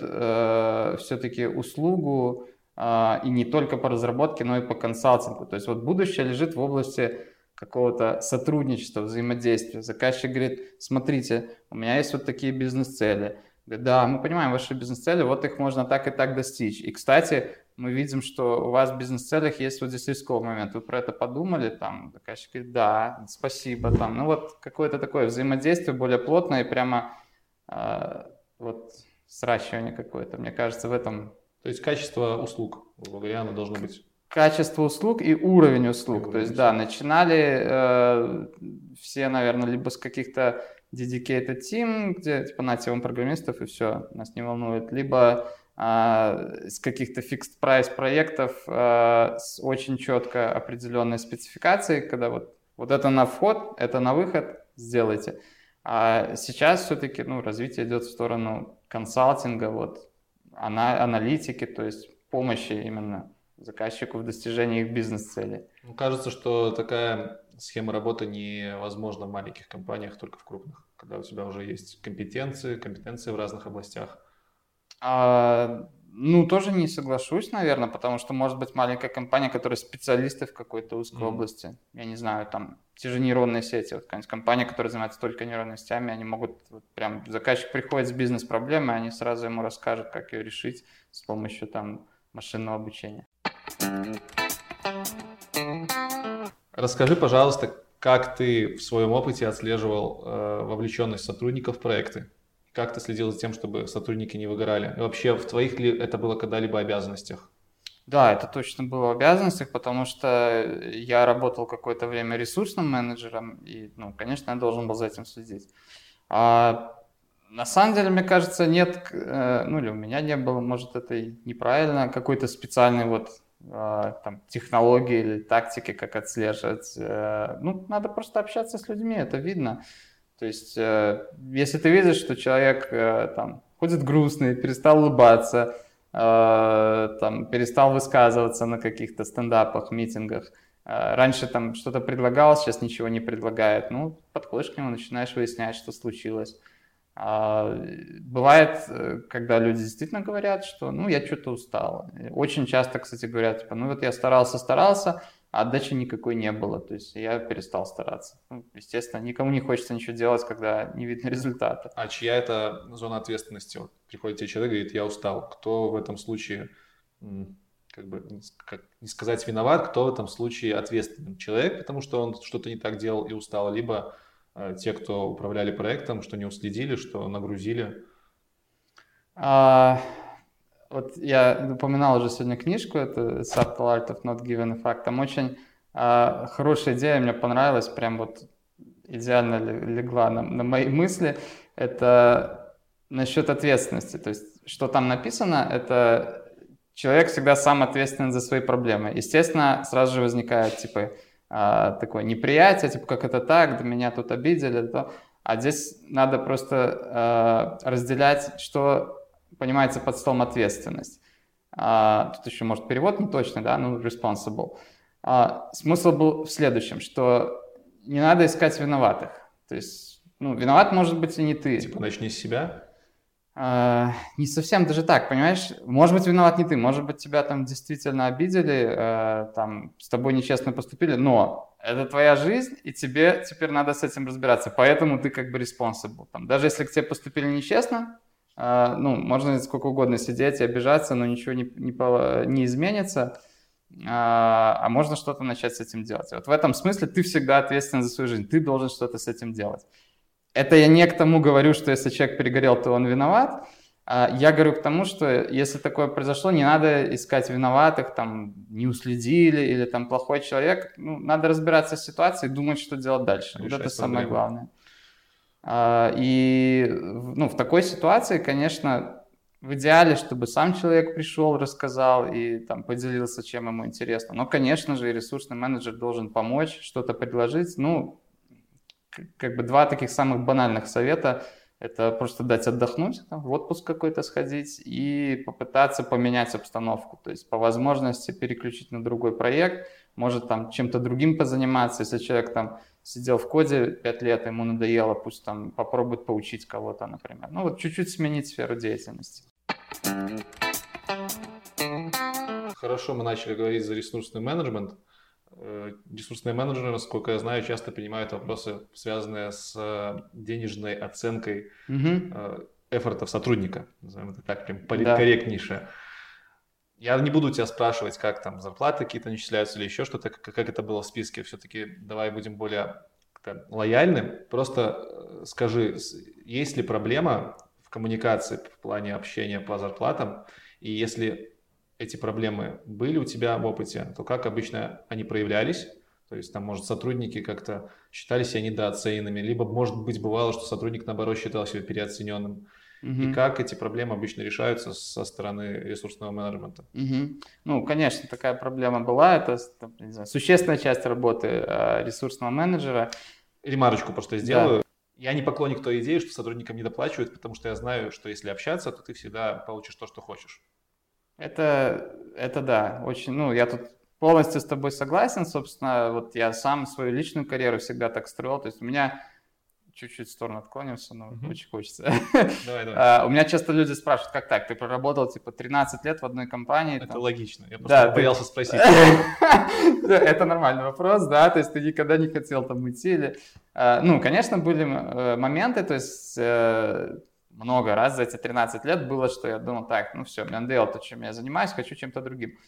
все-таки услугу, а, и не только по разработке, но и по консалтингу. То есть вот будущее лежит в области какого-то сотрудничества, взаимодействия. Заказчик говорит, смотрите, у меня есть вот такие бизнес-цели. Да, мы понимаем ваши бизнес-цели, вот их можно так и так достичь. И, кстати, мы видим, что у вас в бизнес-целях есть вот здесь рисковый момент. Вы про это подумали? Там заказчик говорит, да, спасибо. Там, ну вот какое-то такое взаимодействие более плотное и прямо а, вот сращивание какое-то. Мне кажется, в этом То есть качество услуг, говоря, оно должно быть качество услуг и уровень услуг. уровень То есть, да, начинали э, все, наверное, либо с каких-то dedicated team, где типа нате вам программистов и все, нас не волнует, либо а, с каких-то fixed price проектов а, с очень четко определенной спецификацией, когда вот, вот это на вход, это на выход, сделайте. А сейчас все-таки ну, развитие идет в сторону консалтинга, вот, ана- аналитики, то есть помощи именно заказчику в достижении их бизнес-целей. Кажется, что такая схема работы невозможна в маленьких компаниях, только в крупных, когда у тебя уже есть компетенции, компетенции в разных областях. А, ну, тоже не соглашусь, наверное, потому что может быть маленькая компания, которая специалисты в какой-то узкой Мгм. области. Я не знаю, там те же нейронные сети. Вот какая-нибудь компания, которая занимается только нейронными сетями, они могут вот прям заказчик приходит с бизнес-проблемой, они сразу ему расскажут, как ее решить с помощью там машинного обучения. Расскажи, пожалуйста, как ты в своем опыте отслеживал э, вовлеченность сотрудников в проекты? Как ты следил за тем, чтобы сотрудники не выгорали? И вообще, в твоих ли это было когда-либо обязанностях? Да, это точно было в обязанностях, потому что я работал какое-то время ресурсным менеджером, и, ну, конечно, я должен был за этим следить. А на самом деле, мне кажется, нет, э, ну или у меня не было, может, это и неправильно, какой-то специальной вот там технологии или тактики, как отслеживать. Э, Ну, надо просто общаться с людьми, это видно. То есть, э, если ты видишь, что человек э, там ходит грустный, перестал улыбаться, там, перестал высказываться на каких-то стендапах, митингах. Раньше там что-то предлагал, сейчас ничего не предлагает. Ну, подходишь к нему, начинаешь выяснять, что случилось. А, Бывает, э, когда люди действительно говорят, что ну я что-то устал. И Очень часто, кстати, говорят, типа, ну вот я старался, старался, а отдачи никакой не было. То есть я перестал стараться. Ну, естественно, никому не хочется ничего делать, когда не видно результата. А чья это зона ответственности? Вот приходит тебе человек и говорит, я устал. Кто в этом случае, как бы, как не сказать виноват, кто в этом случае ответственен? Человек, потому что он что-то не так делал и устал, либо те, кто управляли проектом, что не уследили, что нагрузили. А, вот я упоминал уже сегодня книжку, это Subtle Art of Not Giving a Fuck. Там очень а, хорошая идея, мне понравилась, прям вот идеально ле- легла на, на мои мысли. Это насчет ответственности. То есть, что там написано, это человек всегда сам ответственен за свои проблемы. Естественно, сразу же возникает, типа, а, такое неприятие, типа, как это так, да меня тут обидели, то. А здесь надо просто э, разделять, что понимается под словом ответственность. А, тут еще, может, перевод не точный, да, ну, responsible. А, смысл был в следующем, что не надо искать виноватых. То есть, ну, виноват может быть и не ты. Типа, начни с себя. А, не совсем даже так, понимаешь? Может быть, виноват не ты, может быть, тебя там действительно обидели, э, там, с тобой нечестно поступили, но это твоя жизнь, и тебе теперь надо с этим разбираться, поэтому ты как бы responsible. Там, даже если к тебе поступили нечестно, э, ну, можно сколько угодно сидеть и обижаться, но ничего не, не, не изменится, а, можно что-то начать с этим делать. Вот в этом смысле ты всегда ответственен за свою жизнь, ты должен что-то с этим делать. Это я не к тому говорю, что если человек перегорел, то он виноват, А, я говорю к тому, что если такое произошло, не надо искать виноватых, там, не уследили или там плохой человек. Ну, надо разбираться с ситуацией, думать, что делать дальше. Решать вот это самое главное. А, и ну, в такой ситуации, конечно, в идеале, чтобы сам человек пришел, рассказал и там поделился, чем ему интересно. Но, конечно же, и ресурсный менеджер должен помочь, что-то предложить. Ну, как бы два таких самых банальных совета – это просто дать отдохнуть, в отпуск какой-то сходить и попытаться поменять обстановку. То есть по возможности переключить на другой проект, может там чем-то другим позаниматься. Если человек там сидел в коде 5 лет, ему надоело, пусть там попробует поучить кого-то, например. Ну вот чуть-чуть сменить сферу деятельности. Хорошо, мы начали говорить за ресурсный менеджмент. Э, ресурсные менеджеры, насколько я знаю, часто принимают вопросы, связанные с э, денежной оценкой угу. эфортов сотрудника. Назовем это так, прям политкорректнейшее. Да. Я не буду тебя спрашивать, как там зарплаты какие-то начисляются или еще что-то, как, как это было в списке. Все-таки давай будем более лояльны. Просто скажи, есть ли проблема в коммуникации в плане общения по зарплатам? И если эти проблемы были у тебя в опыте, то как обычно они проявлялись? То есть там, может, сотрудники как-то считали себя недооцененными, либо, может быть, бывало, что сотрудник, наоборот, считал себя переоцененным. Угу. И как эти проблемы обычно решаются со стороны ресурсного менеджмента? Угу. Ну, конечно, такая проблема была. Это не знаю, существенная часть работы э, ресурсного менеджера. Ремарочку просто сделаю. Да. Я не поклонник той идеи, что сотрудникам не доплачивают, потому что я знаю, что если общаться, то ты всегда получишь то, что хочешь. Это, это да, очень, ну, я тут полностью с тобой согласен, собственно, вот я сам свою личную карьеру всегда так строил, то есть у меня чуть-чуть в сторону отклонимся, но mm-hmm. очень хочется. Давай, давай. А, у меня часто люди спрашивают, как так, ты проработал типа 13 лет в одной компании. Это там... логично, я просто да, боялся ты... спросить. Это нормальный вопрос, да, то есть ты никогда не хотел там уйти или... А, ну, конечно, были э, моменты, то есть э, много раз за эти 13 лет было, что я думал, так, ну все, мне надоело то, чем я занимаюсь, хочу чем-то другим.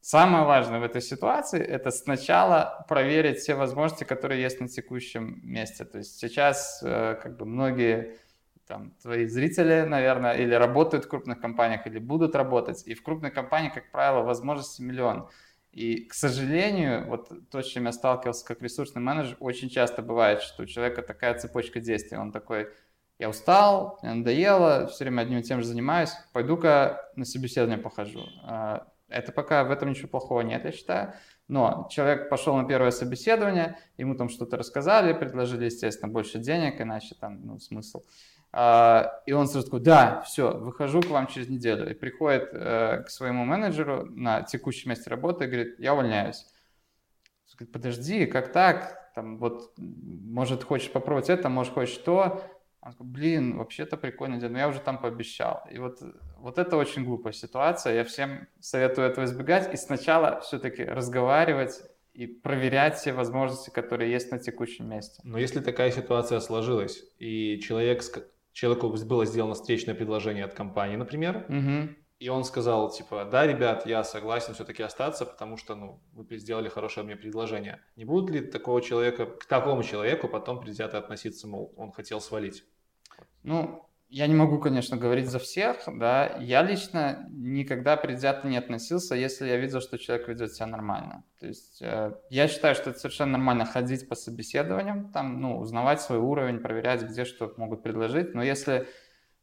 Самое важное в этой ситуации – это сначала проверить все возможности, которые есть на текущем месте. То есть сейчас э, как бы многие там, твои зрители, наверное, или работают в крупных компаниях, или будут работать. И в крупной компании, как правило, возможности миллион. И, к сожалению, вот то, с чем я сталкивался как ресурсный менеджер, очень часто бывает, что у человека такая цепочка действий. Он такой, я устал, мне надоело, все время одним и тем же занимаюсь, пойду-ка на собеседование похожу. А, это пока в этом ничего плохого нет, я считаю. Но человек пошел на первое собеседование, ему там что-то рассказали, предложили, естественно, больше денег, иначе там, ну, смысл. А, и он сразу такой, да, все, выхожу к вам через неделю. И приходит э, к своему менеджеру на текущем месте работы и говорит, я увольняюсь. Говорит, подожди, как так? Там, вот, может, хочешь попробовать это, может, хочешь то. Он такой, блин, вообще-то прикольно дело, но я уже там пообещал. И вот, вот это очень глупая ситуация, я всем советую этого избегать и сначала все-таки разговаривать и проверять все возможности, которые есть на текущем месте. Но если такая ситуация сложилась, и человек, человеку было сделано встречное предложение от компании, например, угу. И он сказал, типа, да, ребят, я согласен все-таки остаться, потому что, ну, вы сделали хорошее мне предложение. Не будет ли такого человека, к такому человеку потом предвзято относиться, мол, он хотел свалить? Ну, я не могу, конечно, говорить за всех, да. Я лично никогда предвзято не относился, если я видел, что человек ведет себя нормально. То есть э, я считаю, что это совершенно нормально ходить по собеседованиям, там, ну, узнавать свой уровень, проверять, где что могут предложить. Но если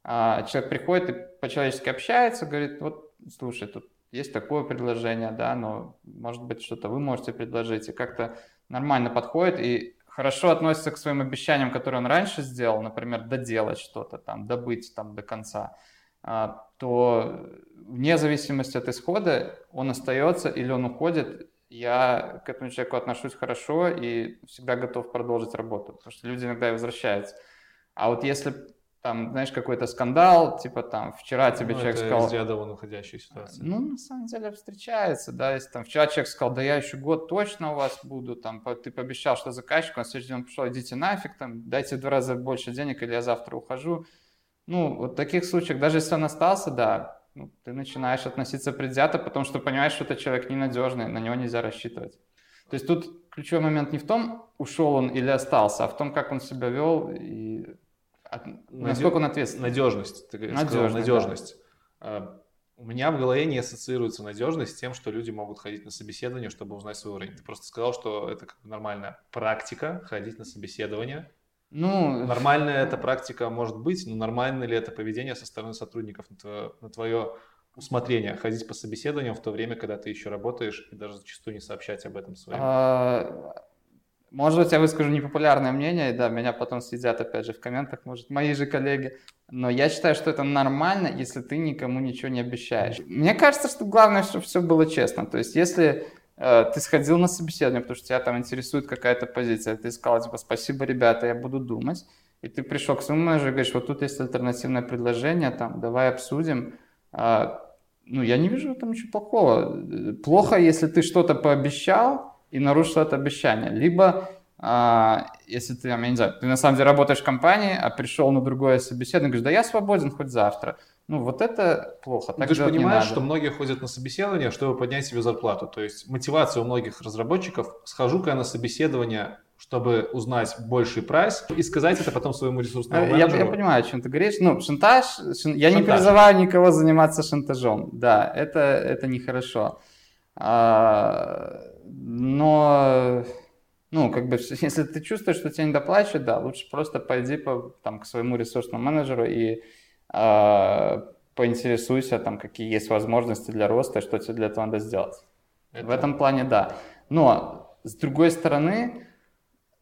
э, человек приходит и по-человечески общается, говорит, вот, слушай, тут есть такое предложение, да, но, может быть, что-то вы можете предложить, и как-то нормально подходит, и хорошо относится к своим обещаниям, которые он раньше сделал, например, доделать что-то там, добыть там до конца, а, то вне зависимости от исхода он остается или он уходит, я к этому человеку отношусь хорошо и всегда готов продолжить работу, потому что люди иногда возвращаются. А вот если там, знаешь, какой-то скандал, типа там вчера тебе ну, человек это сказал... из ряда вон уходящей ситуации. Ну, на самом деле встречается, да, если там вчера человек сказал, да я еще год точно у вас буду, там, ты пообещал, что заказчик, он следующий день пришел, идите нафиг, там, дайте в два раза больше денег, или я завтра ухожу. Ну, вот в таких случаях, даже если он остался, да, ну, ты начинаешь относиться предвзято, потому что понимаешь, что этот человек ненадежный, на него нельзя рассчитывать. То есть тут ключевой момент не в том, ушел он или остался, а в том, как он себя вел и От, насколько он ответственный? Надежность, ты надежность, сказал, надежность. Да. У меня в голове не ассоциируется надежность с тем, что люди могут ходить на собеседование, чтобы узнать свой уровень. Ты просто сказал, что это как бы нормальная практика, ходить на собеседование. Ну, нормальная эта практика может быть, но нормально ли это поведение со стороны сотрудников на твое, на твое усмотрение, ходить по собеседованиям в то время, когда ты еще работаешь, и даже зачастую не сообщать об этом своим? А, может быть, я выскажу непопулярное мнение, и да, меня потом съедят опять же в комментах, может, мои же коллеги. Но я считаю, что это нормально, если ты никому ничего не обещаешь. Мне кажется, что главное, чтобы все было честно. То есть, если э, ты сходил на собеседование, потому что тебя там интересует какая-то позиция, ты сказал, типа, спасибо, ребята, я буду думать, и ты пришел к своему менеджеру и говоришь, вот тут есть альтернативное предложение, там, давай обсудим. Э, ну, я не вижу этом ничего плохого. Плохо, если ты что-то пообещал, и нарушил это обещание. Либо, а, если ты, я не знаю, ты на самом деле работаешь в компании, а пришел на другое собеседование, говоришь, да я свободен хоть завтра. Ну, вот это плохо. Так ты же понимаешь, что многие ходят на собеседование, чтобы поднять себе зарплату. То есть мотивация у многих разработчиков, схожу-ка я на собеседование, чтобы узнать больший прайс и сказать это потом своему ресурсному э, менеджеру. Я, я понимаю, о чем ты говоришь. Ну, шантаж, шан... я не призываю никого заниматься шантажом. Да, это, это нехорошо. А, но, ну, как бы, если ты чувствуешь, что тебе не доплачивают, да, лучше просто пойди по, там, к своему ресурсному менеджеру и э, поинтересуйся, там, какие есть возможности для роста, что тебе для этого надо сделать. Это... В этом плане, да. Но, с другой стороны,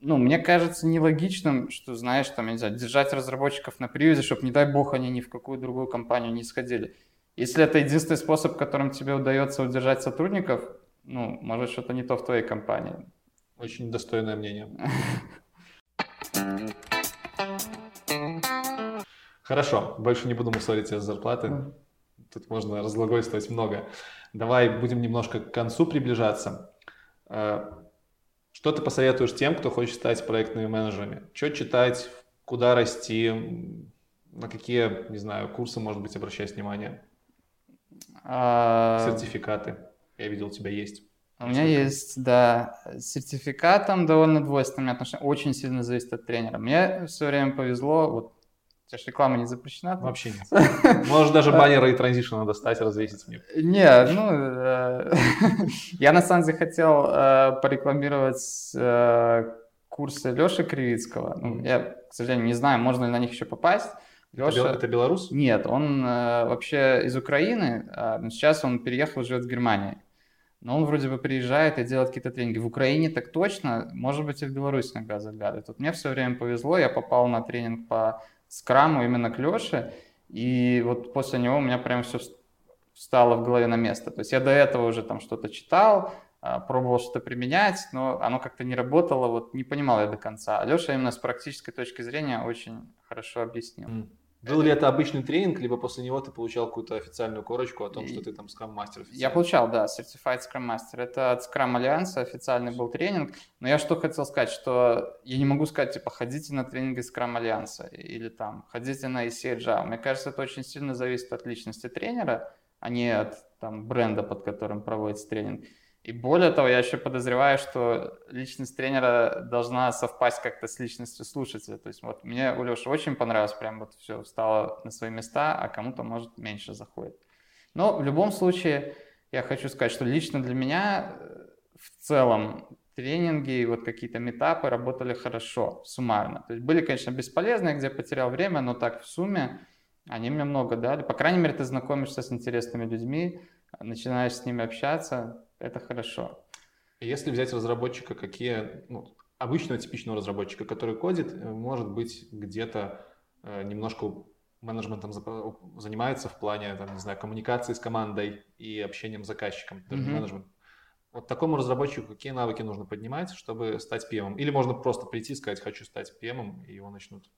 ну, мне кажется нелогичным, что, знаешь, там, я не знаю, держать разработчиков на привязи, чтобы, не дай бог, они ни в какую другую компанию не сходили. Если это единственный способ, которым тебе удается удержать сотрудников, ну, может, что-то не то в твоей компании. Очень достойное мнение. Хорошо, больше не буду мусорить тебя с зарплаты. Тут можно разглагольствовать много. Давай будем немножко к концу приближаться. Э, что ты посоветуешь тем, кто хочет стать проектными менеджерами? Что читать, куда расти, на какие, не знаю, курсы, может быть, обращать внимание? А... Сертификаты. Я видел, у тебя есть. У меня есть, да, сертификат там довольно двойственное отношение. Очень сильно зависит от тренера. Мне все время повезло, вот у тебя же реклама не запрещена? Вообще нет. Можешь даже баннеры и транзишн достать, развесить мне. Не, ну, э, я на самом деле хотел э, порекламировать э, курсы Леши Кривицкого. Ну, я, к сожалению, не знаю, можно ли на них еще попасть. Леша... Это белорус? Нет, он вообще из Украины, а, сейчас он переехал, живет в Германии но он вроде бы приезжает и делает какие-то тренинги. В Украине так точно, может быть, и в Беларуси иногда заглядывает. Вот мне все время повезло, я попал на тренинг по скраму именно к Леше, и вот после него у меня прям все встало в голове на место. То есть я до этого уже там что-то читал, а, пробовал что-то применять, но оно как-то не работало, вот не понимал я до конца. Леша именно с практической точки зрения очень хорошо объяснил. Mm. Был ли это обычный тренинг, либо после него ты получал какую-то официальную корочку о том, что ты там Master? Я получал, да, Certified Scrum Master. Это от Scrum Альянса официальный был тренинг. Но я что хотел сказать, что я не могу сказать, типа, ходите на тренинги Scrum Альянса или там, ходите на EC Agile. Мне кажется, это очень сильно зависит от личности тренера, а не от там, бренда, под которым проводится тренинг. И более того, я еще подозреваю, что личность тренера должна совпасть как-то с личностью слушателя. То есть вот мне у Леши очень понравилось, прям вот все встало на свои места, а кому-то, может, меньше заходит. Но в любом случае, я хочу сказать, что лично для меня э, в целом тренинги и вот какие-то метапы работали хорошо, суммарно. То есть были, конечно, бесполезные, где потерял время, но так в сумме они мне много дали. По крайней мере, ты знакомишься с интересными людьми, начинаешь с ними общаться, это хорошо. Если взять разработчика, какие, ну, обычного типичного разработчика, который кодит, э, может быть где-то э, немножко менеджментом занимается в плане, там, не знаю, коммуникации с командой и общением с заказчиком, даже mm-hmm. менеджмент. Вот такому разработчику какие навыки нужно поднимать, чтобы стать PM? Или можно просто прийти и сказать, хочу стать PM, и его начнут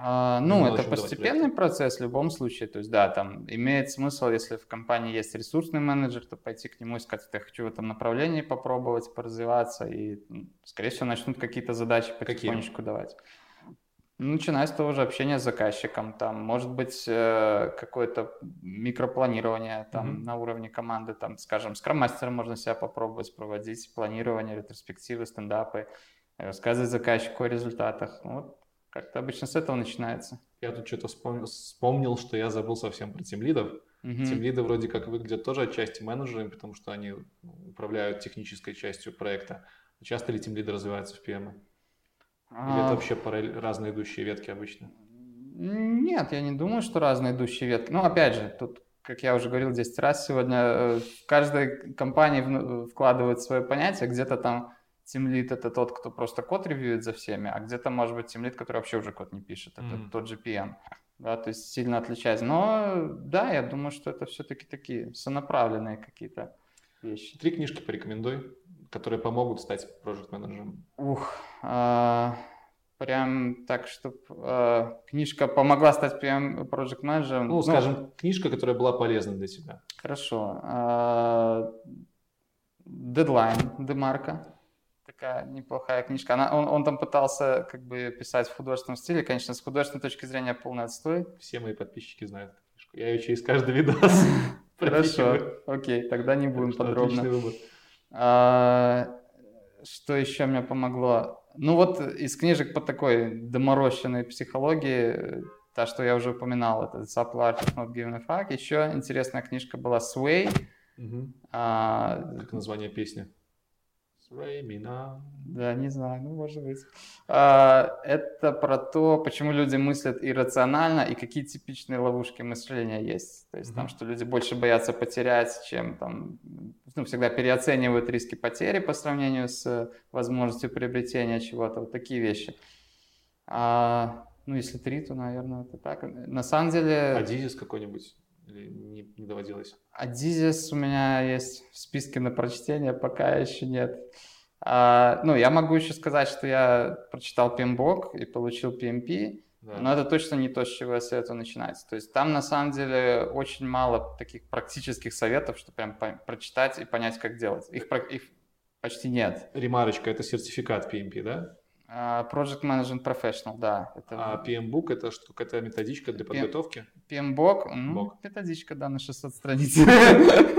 а, ну, это постепенный процесс в любом случае. То есть, да, там имеет смысл, если в компании есть ресурсный менеджер, то пойти к нему и сказать, я хочу в этом направлении попробовать поразвиваться, и, скорее всего, начнут какие-то задачи потихонечку Какие? давать. Начиная с того же общения с заказчиком, там, может быть, э, какое-то микропланирование там, mm-hmm. на уровне команды, там, скажем, с мастером можно себя попробовать проводить, планирование, ретроспективы, стендапы, рассказывать заказчику о результатах. Вот Как-то обычно с этого начинается. Я тут что-то вспомнил, вспомнил, что я забыл совсем про тимлидов. Угу. Тимлиды вроде как выглядят тоже отчасти менеджерами, потому что они ну, управляют технической частью проекта. Часто ли тимлиды развиваются в PM? А... Или это вообще параллель, разные идущие ветки обычно? Нет, я не думаю, что разные идущие ветки. Ну, опять же, тут, как я уже говорил 10 раз сегодня, э, в каждой компании вкладывают свое понятие, где-то там тимлит это тот, кто просто код ревьюет за всеми, а где-то может быть тимлит, который вообще уже код не пишет, это mm-hmm. тот же PM. Да, то есть сильно отличается. Но да, я думаю, что это все-таки такие сонаправленные какие-то вещи. Три книжки порекомендуй, которые помогут стать проект менеджером. Ух, а, прям так, чтобы а, книжка помогла стать PM Project менеджером. Ну, ну, скажем, книжка, которая была полезна для тебя. Хорошо. А, Deadline Демарка такая неплохая книжка. Она, он, он там пытался как бы писать в художественном стиле. Конечно, с художественной точки зрения полный отстой. Все мои подписчики знают эту книжку. Я ее через каждый видос Хорошо, окей, тогда не будем подробно. А, что еще мне помогло? Ну вот из книжек по такой доморощенной психологии, та, что я уже упоминал, это Supply Art Not Given a Fuck. Еще интересная книжка была Sway. Угу. А, как название песни? Реймина. Да, не знаю, ну, может быть. А, это про то, почему люди мыслят иррационально и какие типичные ловушки мышления есть. То есть mm-hmm. там, что люди больше боятся потерять, чем там, ну, всегда переоценивают риски потери по сравнению с возможностью приобретения чего-то. Вот такие вещи. А, ну, если три, то, наверное, это так. На самом деле... А Дизис какой-нибудь? Или не, не доводилось? Адизис у меня есть в списке на прочтение, пока еще нет. А, ну, я могу еще сказать, что я прочитал PMBOK и получил PMP, да. но это точно не то, с чего я советую начинать. То есть там на самом деле очень мало таких практических советов, что прям по- прочитать и понять, как делать. Их, их почти нет. Ремарочка, это сертификат PMP, да? А, Project Management Professional, да. Это... А PMBOK это что, какая-то методичка для подготовки? PMBOK, ну, методичка, да, на 600 страниц.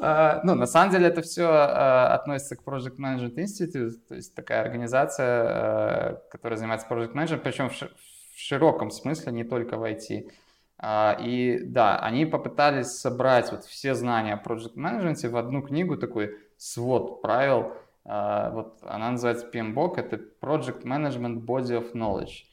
А, ну, на самом деле это все а, относится к Project Management Institute, то есть такая организация, которая занимается Project Management, причем в широком смысле, не только в IT. И да, они попытались собрать вот все знания о Project Management в одну книгу, такой свод правил, а, вот она называется PMBOK, это Project Management Body of Knowledge.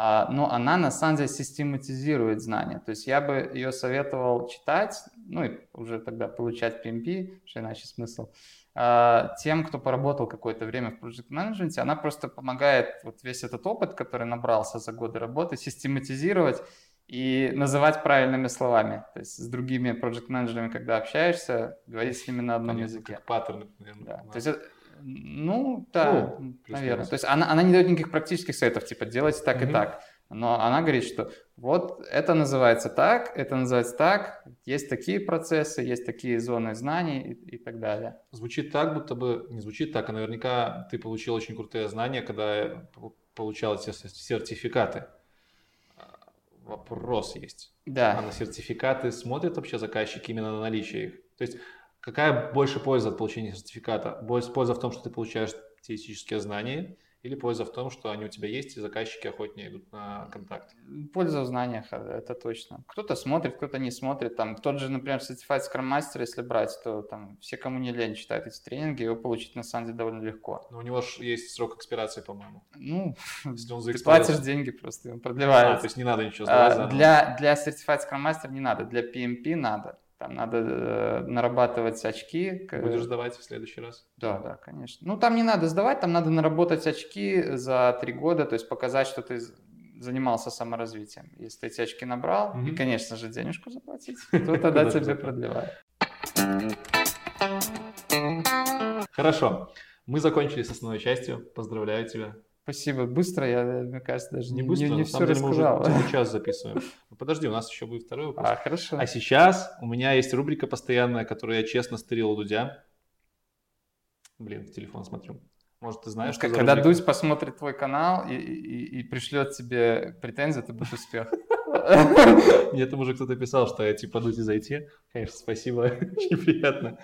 А, но она на самом деле систематизирует знания. То есть я бы ее советовал читать, ну и уже тогда получать PMP, что иначе смысл. А, тем, кто поработал какое-то время в Project Management, она просто помогает вот весь этот опыт, который набрался за годы работы, систематизировать и называть правильными словами. То есть с другими проект менеджерами когда общаешься, говорить с ними на одном Понятно, языке. Как паттерны, наверное. Да. То есть ну, да, ну, наверное. То есть она, она не дает никаких практических советов, типа, делайте так mm и так. Но она говорит, что вот это называется так, это называется так, есть такие процессы, есть такие зоны знаний и, и так далее. Звучит так, будто бы, не звучит так, а наверняка ты получил очень крутые знания, когда получал эти сертификаты. Вопрос есть. Да. А на сертификаты смотрят вообще заказчики именно на наличие их? То есть Какая больше польза от получения сертификата? Больше польза в том, что ты получаешь теоретические знания, или польза в том, что они у тебя есть, и заказчики охотнее идут на контакт? Польза в знаниях, это точно. Кто-то смотрит, кто-то не смотрит. Там тот же, например, Certified Scrum Master, если брать, то там все, кому не лень, читают эти тренинги, его получить на самом деле довольно легко. Но у него же есть срок экспирации, по-моему. Ну, если он ты платишь деньги, просто он продлевается. А, то есть не надо ничего сдавать а, для, для Certified Scrum Master не надо, для PMP надо. Там надо э, нарабатывать очки. Будешь сдавать в следующий раз? Да, да, конечно. Ну, там не надо сдавать, там надо наработать очки за три года, то есть показать, что ты занимался саморазвитием. Если ты эти очки набрал, mm-hmm. и, конечно же, денежку заплатить, то тогда тебе продлевают. Хорошо. Мы закончили с основной частью. Поздравляю тебя. Спасибо. Быстро, я, мне кажется, даже не, быстро, не, не все рассказал. Мы уже час записываем. Ну, подожди, у нас еще будет второй вопрос. А, хорошо. А сейчас у меня есть рубрика постоянная, которую я честно стырил у Дудя. Блин, в телефон смотрю. Может, ты знаешь, ну, что Когда Дудь посмотрит твой канал и, и, и пришлет тебе претензии, это будет успех. Мне там уже кто-то писал, что я типа Дудь зайти. Конечно, спасибо, очень приятно.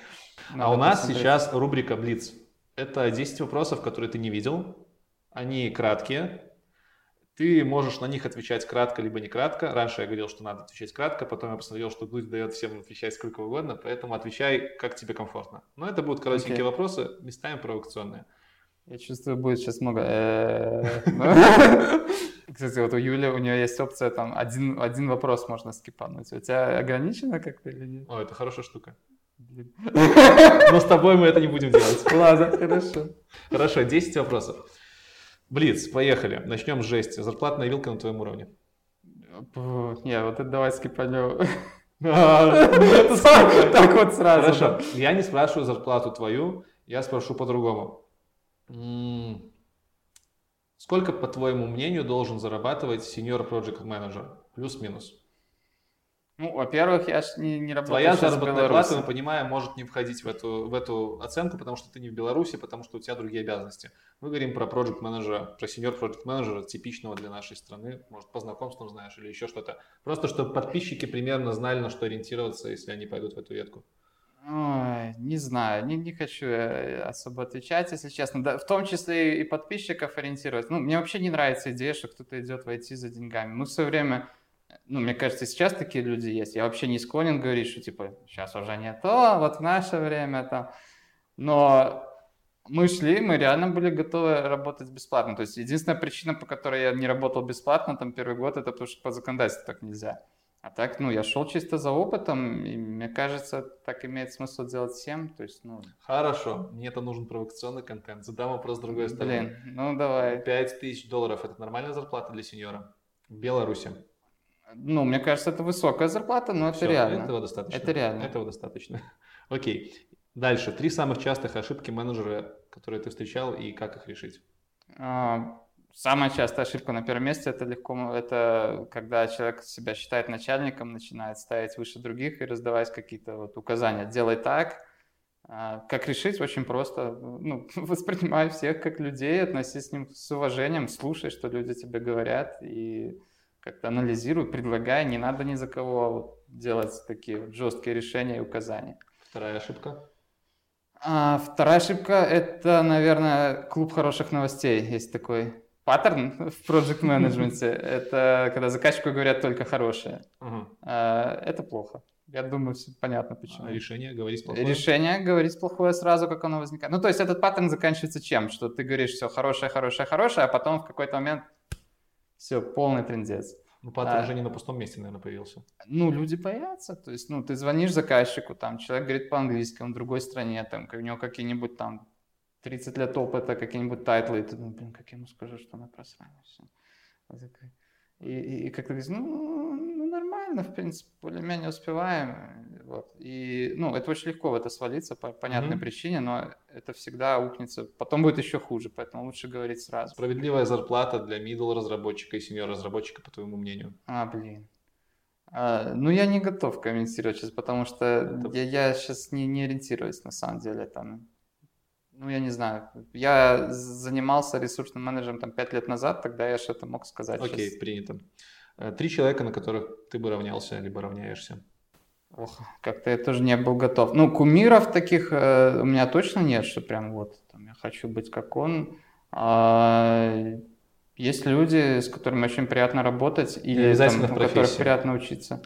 А у нас сейчас рубрика Блиц. Это 10 вопросов, которые ты не видел, они краткие. Ты можешь на них отвечать кратко, либо не кратко. Раньше я говорил, что надо отвечать кратко, потом я посмотрел, что Дудь дает всем отвечать сколько угодно, поэтому отвечай, как тебе комфортно. Но это будут коротенькие okay. вопросы, местами провокационные. Я чувствую, будет сейчас много... Э, ну, кстати, вот у Юли, у нее есть опция, там, один, один вопрос можно скипануть. У тебя ограничено как-то или нет? О, это хорошая штука. Но с тобой мы это не будем делать. Ладно, хорошо. Хорошо, 10 вопросов. Блиц, поехали. Начнем с жести. Зарплатная вилка на твоем уровне. Не, вот это давай скипанем. А, ну так вот сразу. Хорошо, я не спрашиваю зарплату твою, я спрошу по-другому. Сколько, по твоему мнению, должен зарабатывать senior project manager? Плюс-минус. Ну, во-первых, я же не, не работаю Твоя заработная плата, мы понимаем, может не входить в эту, в эту оценку, потому что ты не в Беларуси, потому что у тебя другие обязанности. Мы говорим про project менеджера, про senior project менеджера, типичного для нашей страны, может, по знакомствам знаешь или еще что-то. Просто, чтобы подписчики примерно знали, на что ориентироваться, если они пойдут в эту ветку. Ой, не знаю, не, не хочу особо отвечать, если честно. Да, в том числе и подписчиков ориентировать. Ну, мне вообще не нравится идея, что кто-то идет войти за деньгами. Мы в свое время ну, мне кажется, сейчас такие люди есть. Я вообще не склонен говорить, что, типа, сейчас уже не то, вот в наше время там. Но мы шли, мы реально были готовы работать бесплатно. То есть единственная причина, по которой я не работал бесплатно там первый год, это потому что по законодательству так нельзя. А так, ну, я шел чисто за опытом, и мне кажется, так имеет смысл делать всем. То есть, ну... Хорошо, мне это нужен провокационный контент. Задам вопрос с другой стороны. Блин, ну давай. 5 тысяч долларов – это нормальная зарплата для сеньора в Беларуси? Ну, мне кажется, это высокая зарплата, но это Все, реально. Этого достаточно. Это реально. Этого достаточно. Окей. Дальше. Три самых частых ошибки менеджера, которые ты встречал, и как их решить? А, самая частая ошибка на первом месте это легко, это когда человек себя считает начальником, начинает ставить выше других и раздавать какие-то вот указания. Делай так. А, как решить? Очень просто. Ну, воспринимай всех как людей, относись к ним с уважением, слушай, что люди тебе говорят и как-то анализируй, предлагай, не надо ни за кого делать такие вот жесткие решения и указания. Вторая ошибка? А, вторая ошибка – это, наверное, клуб хороших новостей. Есть такой паттерн в проект менеджменте. Это когда заказчику говорят только хорошее. А, это плохо. Я думаю, все понятно почему. А решение говорить плохое? Решение говорить плохое сразу, как оно возникает. Ну, то есть этот паттерн заканчивается чем? Что ты говоришь все хорошее, хорошее, хорошее, а потом в какой-то момент все, полный трендец. Ну, паттерн а, уже не на пустом месте, наверное, появился. Ну, люди боятся. То есть, ну, ты звонишь заказчику, там, человек говорит по-английски, он в другой стране, там, у него какие-нибудь там 30 лет опыта, какие-нибудь title ы, и ты думаешь, блин, как я ему скажу, что мы просрали все. И, и, и как-то говоришь, ну, ну, нормально, в принципе, более-менее успеваем. Вот. И, ну, это очень легко в это свалиться по понятной mm-hmm. причине, но это всегда укнется. Потом будет еще хуже, поэтому лучше говорить сразу. Справедливая зарплата для middle разработчика и senior разработчика, по твоему мнению? А, блин. А, ну, я не готов комментировать сейчас, потому что это... я, я сейчас не, не ориентируюсь на самом деле там ну, я не знаю. Я занимался ресурсным менеджером там пять лет назад, тогда я что-то мог сказать. Окей, сейчас. принято. Э, три человека, на которых ты бы равнялся, либо равняешься. Ох, как-то я тоже не был готов. Ну, кумиров таких э, у меня точно нет, что прям вот там, я хочу быть как он. А, есть люди, с которыми очень приятно работать, или там, у которых приятно учиться.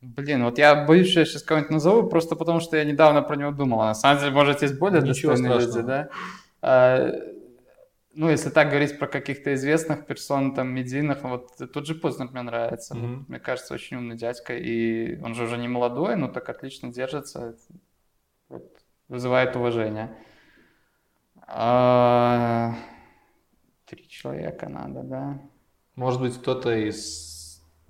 Блин, вот я боюсь, что я сейчас кого-нибудь назову, просто потому что я недавно про него думал. А на самом деле, может, есть более Ничего достойные страшного. люди, да? А, ну, если так говорить про каких-то известных персон, там, медийных, вот тот же Познер мне нравится. Mm-hmm. Мне кажется, очень умный дядька, и он же уже не молодой, но так отлично держится. Вот, вызывает уважение. А, три человека надо, да? Может быть, кто-то из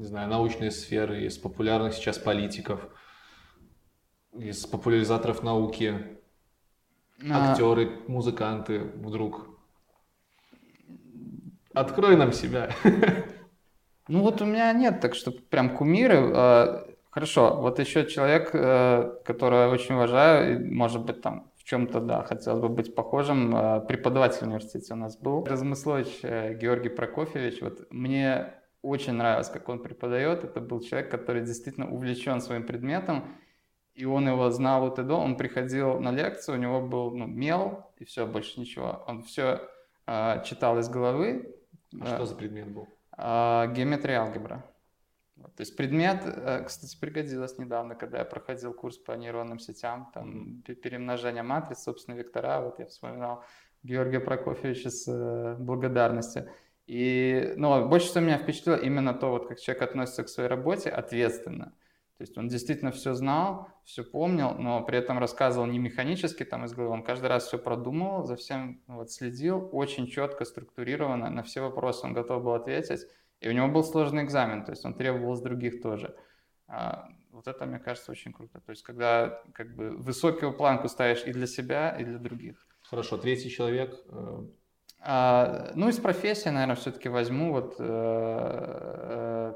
не знаю, научной сферы, из популярных сейчас политиков, из популяризаторов науки, а... актеры, музыканты вдруг. Открой нам себя. Ну вот у меня нет, так что прям кумиры. А, хорошо, вот еще человек, э, которого я очень уважаю, может быть там в чем-то, да, хотелось бы быть похожим. Э, преподаватель в университете у нас был. Размыслович э, Георгий Прокофьевич. Вот мне очень нравилось, как он преподает. Это был человек, который действительно увлечен своим предметом, и он его знал от и до. Он приходил на лекцию, у него был ну, мел, и все, больше ничего. Он все э, читал из головы. А что за предмет был? Э, геометрия алгебра. То есть предмет, э, кстати, пригодилось недавно, когда я проходил курс по нейронным сетям, там перемножение матриц, собственно, вектора, вот я вспоминал Георгия Прокофьевича с э, благодарностью. И, ну, больше всего меня впечатлило именно то, вот как человек относится к своей работе ответственно. То есть он действительно все знал, все помнил, но при этом рассказывал не механически там из головы, он каждый раз все продумывал, за всем вот, следил, очень четко, структурированно, на все вопросы он готов был ответить. И у него был сложный экзамен, то есть он требовал с других тоже. А, вот это, мне кажется, очень круто. То есть когда как бы высокую планку ставишь и для себя, и для других. Хорошо, третий человек. Э, а, ну, из профессии, наверное, все-таки возьму вот э, э,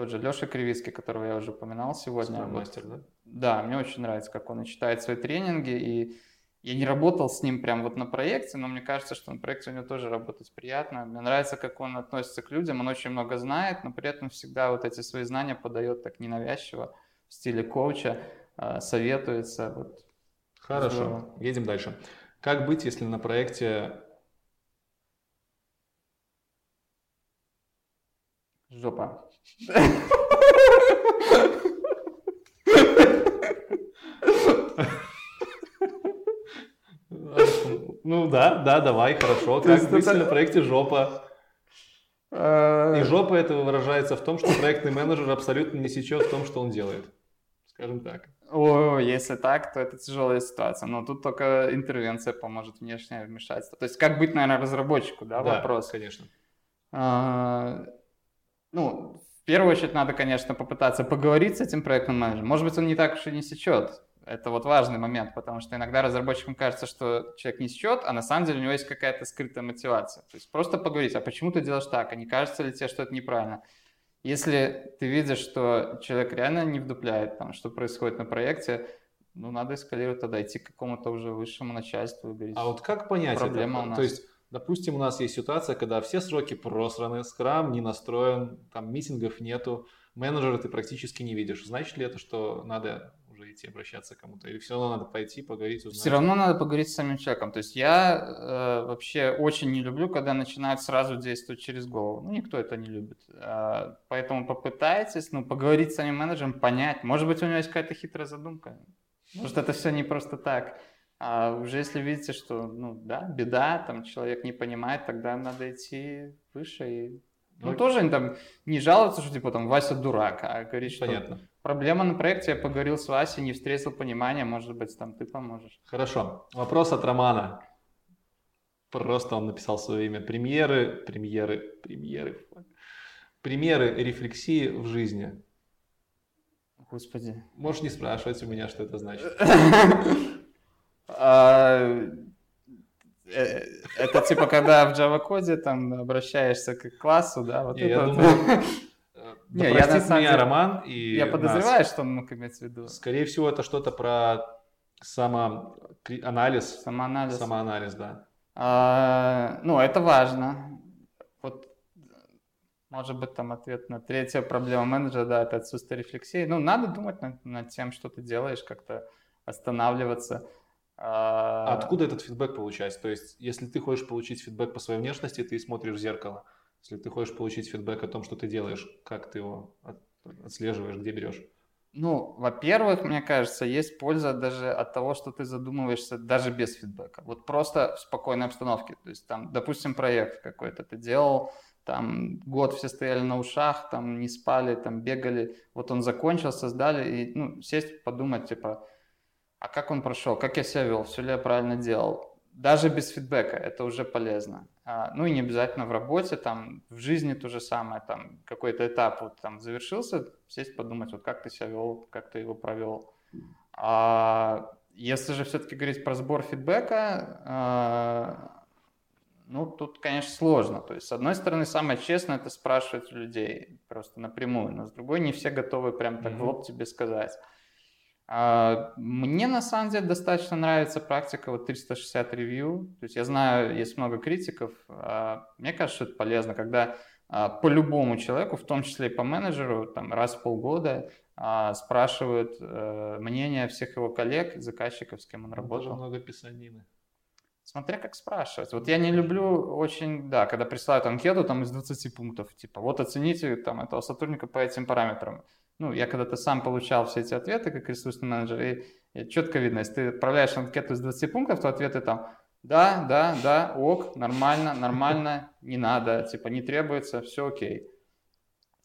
тот же Леша Кривицкий, которого я уже упоминал сегодня. Мастер, да? Да, мне очень нравится, как он читает свои тренинги, и я не работал с ним прям вот на проекте, но мне кажется, что на проекте у него тоже работать приятно. Мне нравится, как он относится к людям, он очень много знает, но при этом всегда вот эти свои знания подает так ненавязчиво, в стиле коуча, э, советуется. Вот. Хорошо, Здорово. едем дальше. Как быть, если на проекте Жопа. Ну да, да, давай, хорошо. Как быть на проекте жопа? А, И жопа это выражается в том, что проектный менеджер абсолютно не сечет в том, что он делает. Скажем так. О, если так, то это тяжелая ситуация. Но тут только интервенция поможет, внешнее вмешательство. То есть как быть, наверное, разработчику, да, да вопрос? конечно. А, ну, первую очередь надо, конечно, попытаться поговорить с этим проектным менеджером. Может быть, он не так уж и не сечет. Это вот важный момент, потому что иногда разработчикам кажется, что человек не счет, а на самом деле у него есть какая-то скрытая мотивация. То есть просто поговорить, а почему ты делаешь так, а не кажется ли тебе, что это неправильно? Если ты видишь, что человек реально не вдупляет, там, что происходит на проекте, ну, надо эскалировать тогда, идти к какому-то уже высшему начальству и говорить. А вот как понять проблема это? У нас. То есть, допустим, у нас есть ситуация, когда все сроки просраны, скрам не настроен, там митингов нету, менеджера ты практически не видишь. Значит ли это, что надо уже идти обращаться к кому-то? Или все равно надо пойти, поговорить, узнать? Все равно надо поговорить с самим человеком. То есть я э, вообще очень не люблю, когда начинают сразу действовать через голову. Ну, никто это не любит. Э, поэтому попытайтесь, ну, поговорить с самим менеджером, понять. Может быть, у него есть какая-то хитрая задумка. Может, это все не просто так. А уже если видите, что, ну, да, беда, там человек не понимает, тогда надо идти выше и ну, тоже там не жаловаться, что типа там Вася дурак, а говорить, что Понятно. проблема на проекте, я поговорил с Васей, не встретил понимания, может быть, там ты поможешь. Хорошо. Вопрос от Романа. Просто он написал свое имя. Премьеры, премьеры, премьеры. Примеры рефлексии в жизни. Господи. Можешь не спрашивать у меня, что это значит. А, Э, это типа, когда в Java коде там обращаешься к классу, да, вот. Я думаю, не, я на самом меня деле, Роман и Я подозреваю, нас. что он мог иметь в виду. Скорее всего, это что-то про самоанализ. Самоанализ. Самоанализ, да. А, ну, это важно. Вот, может быть, там ответ на третью проблему менеджера, да, это отсутствие рефлексии. Ну, надо думать над, над тем, что ты делаешь, как-то останавливаться. А откуда этот фидбэк получать? То есть, если ты хочешь получить фидбэк по своей внешности, ты смотришь в зеркало. Если ты хочешь получить фидбэк о том, что ты делаешь, как ты его отслеживаешь, где берешь? Ну, во-первых, мне кажется, есть польза даже от того, что ты задумываешься даже без фидбэка. Вот просто в спокойной обстановке. То есть там, допустим, проект какой-то ты делал, там год все стояли на ушах, там не спали, там бегали. Вот он закончился, сдали, и ну, сесть, подумать, типа, а как он прошел, как я себя вел, все ли я правильно делал. Даже без фидбэка это уже полезно. А, ну и не обязательно в работе, там, в жизни то же самое, там, какой-то этап вот там завершился, сесть подумать, вот как ты себя вел, как ты его провел. А если же все-таки говорить про сбор фидбэка, а, ну, тут, конечно, сложно. То есть, с одной стороны, самое честное – это спрашивать у людей просто напрямую, но с другой, не все готовы прям так mm-hmm. в лоб тебе сказать. А, мне на самом деле достаточно нравится практика вот 360 ревью. То есть я знаю, есть много критиков. А, мне кажется, что это полезно, когда а, по любому человеку, в том числе и по менеджеру, там раз в полгода спрашивают э, мнение всех его коллег, заказчиков, с кем он работал. Тоже много писанины. Смотря как спрашивать. Вот я не люблю очень, да, когда присылают анкету там из 20 пунктов, типа, вот оцените там этого сотрудника по этим параметрам. Ну, я когда-то сам получал все эти ответы как ресурсный менеджер, и, и четко видно, если ты отправляешь анкету из 20 пунктов, то ответы там да, да, да, ок, нормально, нормально, не надо, типа не требуется, все окей.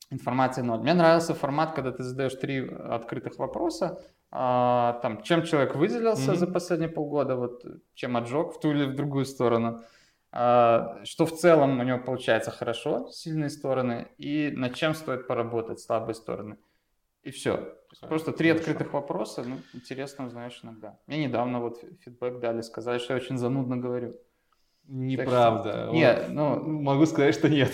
Информации ноль. Мне нравился формат, когда ты задаешь три открытых вопроса, а, там, чем человек выделился mm-hmm. за последние полгода, вот, чем отжег в ту или в другую сторону, а, что в целом у него получается хорошо, сильные стороны, и над чем стоит поработать, слабые стороны. И все. Просто три Хорошо. открытых вопроса, ну, интересно узнаешь иногда. Мне недавно вот фидбэк дали, сказали, что я очень занудно говорю. Неправда. Что... Нет, ну... Могу сказать, что нет.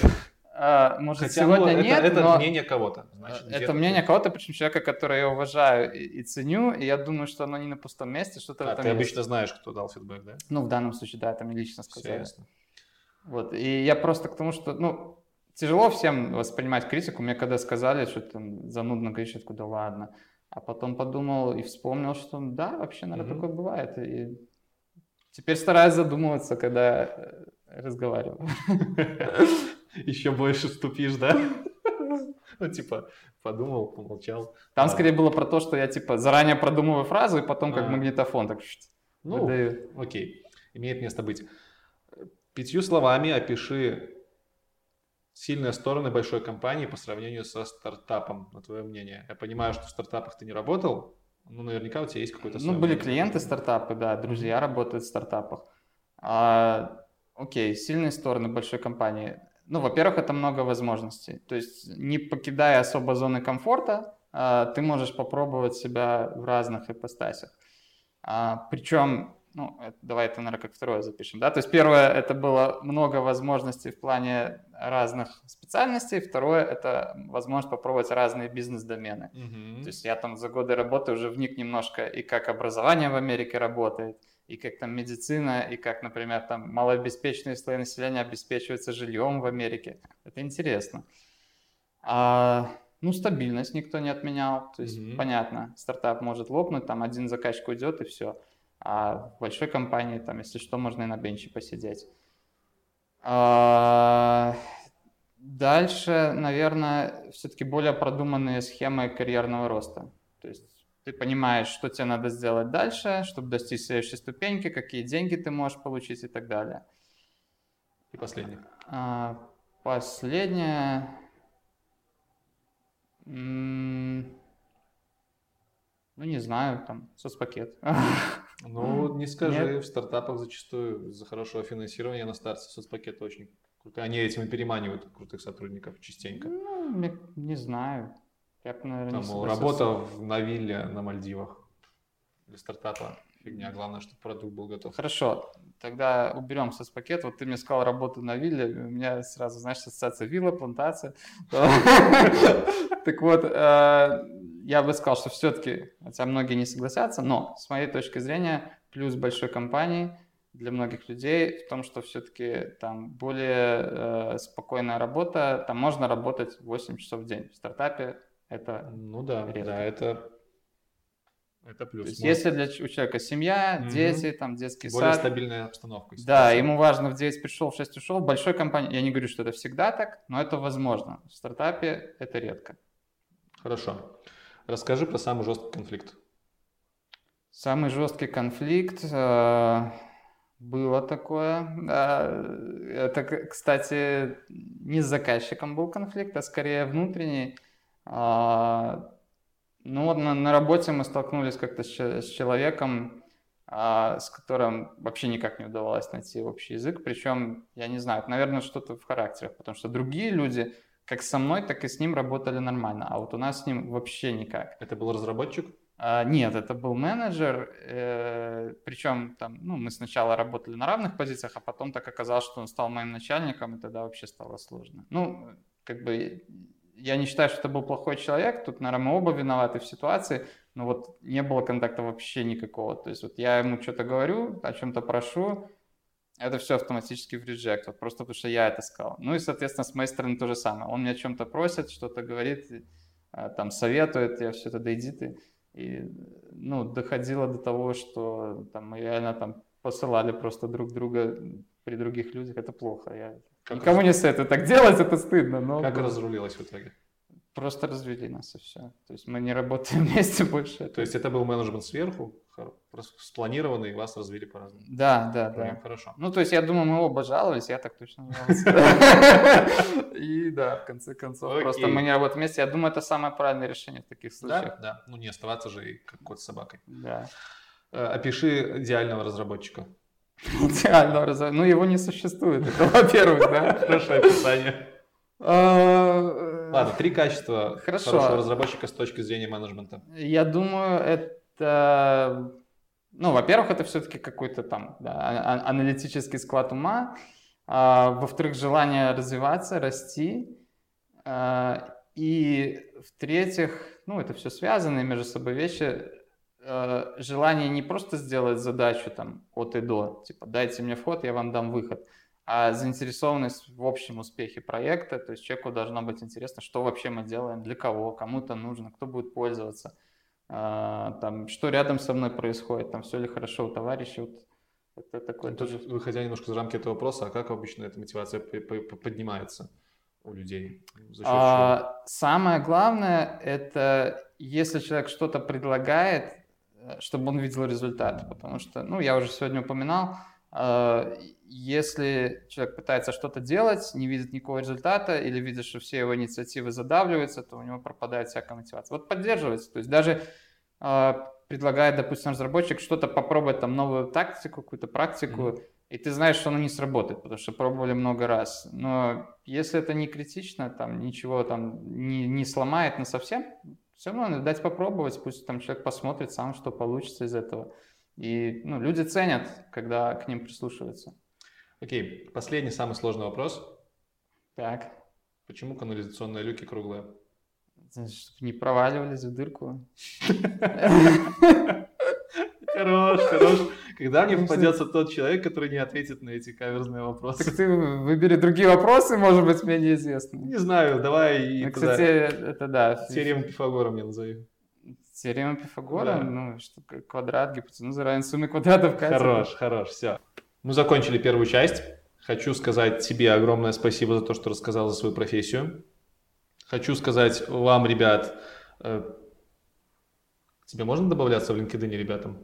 А, может, Хотя, сегодня ну, нет, это, это но... мнение кого-то. Значит, это мнение кого-то, причем человека, которого я уважаю и, и ценю, и я думаю, что оно не на пустом месте, что-то а, в этом ты есть. обычно знаешь, кто дал фидбэк, да? Ну, в данном случае, да, это мне лично сказали. Все ясно. Вот, и я просто к тому, что, ну, тяжело всем воспринимать критику. Мне когда сказали, что там занудно говоришь, я такой, да ладно. А потом подумал и вспомнил, что да, вообще, наверное, mm-hmm. такое бывает. И теперь стараюсь задумываться, когда э, разговариваю. Еще больше ступишь, да? Ну, типа, подумал, помолчал. Там скорее было про то, что я, типа, заранее продумываю фразу, и потом как а. магнитофон так Ну, окей, имеет место быть. Пятью словами опиши сильные стороны большой компании по сравнению со стартапом, на твое мнение? Я понимаю, что в стартапах ты не работал, но наверняка у тебя есть какой-то Ну, были клиенты стартапы, да, друзья работают в стартапах. А, окей, сильные стороны большой компании. Ну, во-первых, это много возможностей. То есть, не покидая особо зоны комфорта, а, ты можешь попробовать себя в разных ипостасях. А, причем ну, это, давай это, наверное, как второе запишем, да, то есть первое, это было много возможностей в плане разных специальностей, второе, это возможность попробовать разные бизнес-домены, mm-hmm. то есть я там за годы работы уже вник немножко и как образование в Америке работает, и как там медицина, и как, например, там малообеспеченные слои населения обеспечиваются жильем в Америке, это интересно. А, ну, стабильность никто не отменял, то есть mm-hmm. понятно, стартап может лопнуть, там один заказчик уйдет и все. А в большой компании, там, если что, можно и на бенче посидеть. А... Дальше, наверное, все-таки более продуманные схемы карьерного роста. То есть ты понимаешь, что тебе надо сделать дальше, чтобы достичь следующей ступеньки, какие деньги ты можешь получить и так далее. И последнее. А, последнее. Ну, не знаю, там, соцпакет. Ну, не скажи, Нет. в стартапах зачастую за хорошего финансирования на старте соцпакет очень круто. Они этим и переманивают крутых сотрудников частенько. Ну, не, не знаю. Я бы, наверное, Там, не работа в, на вилле на Мальдивах для стартапа фигня. Главное, чтобы продукт был готов. Хорошо, тогда уберем соцпакет. Вот ты мне сказал работу на вилле, у меня сразу, знаешь, ассоциация вилла, плантация. Так вот, э, я бы сказал, что все-таки, хотя многие не согласятся, но с моей точки зрения, плюс большой компании для многих людей в том, что все-таки там более э, спокойная работа, там можно работать 8 часов в день. В стартапе это Ну да, редко. да, это это плюс. То есть, если для у человека семья, угу. дети, там детский Более сад. стабильная обстановка. Да, ему важно в 9 пришел, в 6 ушел. В большой компании, я не говорю, что это всегда так, но это возможно. В стартапе это редко. Хорошо. Расскажи про самый жесткий конфликт. Самый жесткий конфликт э, было такое. это, кстати, не с заказчиком был конфликт, а скорее внутренний. Ну вот на, на работе мы столкнулись как-то с, с человеком, а, с которым вообще никак не удавалось найти общий язык. Причем, я не знаю, наверное, что-то в характерах, потому что другие люди как со мной, так и с ним работали нормально, а вот у нас с ним вообще никак. Это был разработчик? А, нет, это был менеджер, э, причем там, ну, мы сначала работали на равных позициях, а потом так оказалось, что он стал моим начальником, и тогда вообще стало сложно. Ну, как бы, я не считаю, что это был плохой человек, тут, наверное, мы оба виноваты в ситуации, но вот не было контакта вообще никакого. То есть вот я ему что-то говорю, о чем-то прошу, это все автоматически в reject, вот просто потому что я это сказал. Ну и, соответственно, с моей стороны то же самое. Он меня о чем-то просит, что-то говорит, а, там советует, я все это, да ты. И, ну, доходило до того, что там мы реально там посылали просто друг друга при других людях, это плохо. Я как никому раз... не советую так делать, это стыдно. Но... Как разрулилось в итоге? Просто развели нас и все. То есть мы не работаем вместе больше. То есть это был менеджмент сверху, спланированный, и вас развили по-разному? Да, да, да. Хорошо. Ну, то есть я думаю, мы оба жаловались, я так точно жаловался. И да, в конце концов, просто мы не работаем вместе. Я думаю, это самое правильное решение в таких случаях. Да, да. Ну, не оставаться же как кот с собакой. Да. Э, опиши идеального разработчика. Идеального разработчика? Ну, его не существует, это во-первых, да. Хорошее описание. А, Ладно, три качества Хорошо. хорошего разработчика с точки зрения менеджмента. Я думаю, это... Ну, во-первых, это все-таки какой-то там да, а, а, аналитический склад ума. А, во-вторых, желание развиваться, расти. А, и в-третьих, ну, это все связанные между собой вещи. А, желание не просто сделать задачу там от и до, типа дайте мне вход, я вам дам выход, а заинтересованность в общем успехе проекта, то есть человеку должно быть интересно, что вообще мы делаем, для кого, кому-то нужно, кто будет пользоваться, а, там, что рядом со мной происходит, там, все ли хорошо у товарища, вот, это такое ну, тоже... Выходя немножко за рамки этого вопроса, а как обычно эта мотивация поднимается у людей? А, самое главное, это если человек что-то предлагает, э, чтобы он видел результат, потому что, ну, я уже сегодня упоминал, а, если человек пытается что-то делать, не видит никакого результата или видит, что все его инициативы задавливаются, то у него пропадает всякая мотивация. Вот поддерживается. То есть даже а, предлагает, допустим, разработчик что-то попробовать, там, новую тактику, какую-то практику, mm-hmm. и ты знаешь, что оно не сработает, потому что пробовали много раз. Но если это не критично, там, ничего там не, не сломает на совсем, все равно надо дать попробовать, пусть там человек посмотрит сам, что получится из этого. И ну, люди ценят, когда к ним прислушиваются. Окей, последний, самый сложный вопрос. Так. Почему канализационные люки круглые? Чтобы не проваливались в дырку. Хорош, хорош. Когда мне попадется тот человек, который не ответит на эти каверзные вопросы? Так ты выбери другие вопросы, может быть, мне неизвестны. Не знаю, давай. Ну, кстати, это да. Теорему Пифагора мне назови. Теорема Пифагора, да. ну, что квадрат, гипотенуза равен сумме квадратов катета. Хорош, хорош, все. Мы закончили первую часть. Хочу сказать тебе огромное спасибо за то, что рассказал за свою профессию. Хочу сказать вам, ребят, э, тебе можно добавляться в LinkedIn ребятам?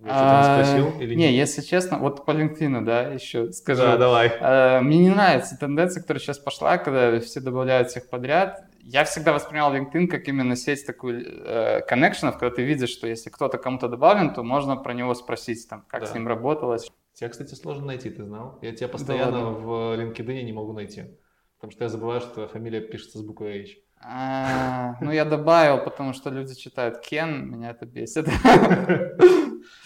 Я а, спросил или не, если честно, вот по LinkedIn, да, еще скажу. Да, давай. А, мне не нравится тенденция, которая сейчас пошла, когда все добавляют всех подряд я всегда воспринимал LinkedIn как именно сеть такую э, коннекшенов, когда ты видишь, что если кто-то кому-то добавлен, то можно про него спросить, там, как да. с ним работалось. Тебя, кстати, сложно найти, ты знал? Я тебя постоянно да, в LinkedIn не могу найти, потому что я забываю, что фамилия пишется с буквой H. А, ну, я добавил, потому что люди читают Кен, меня это бесит.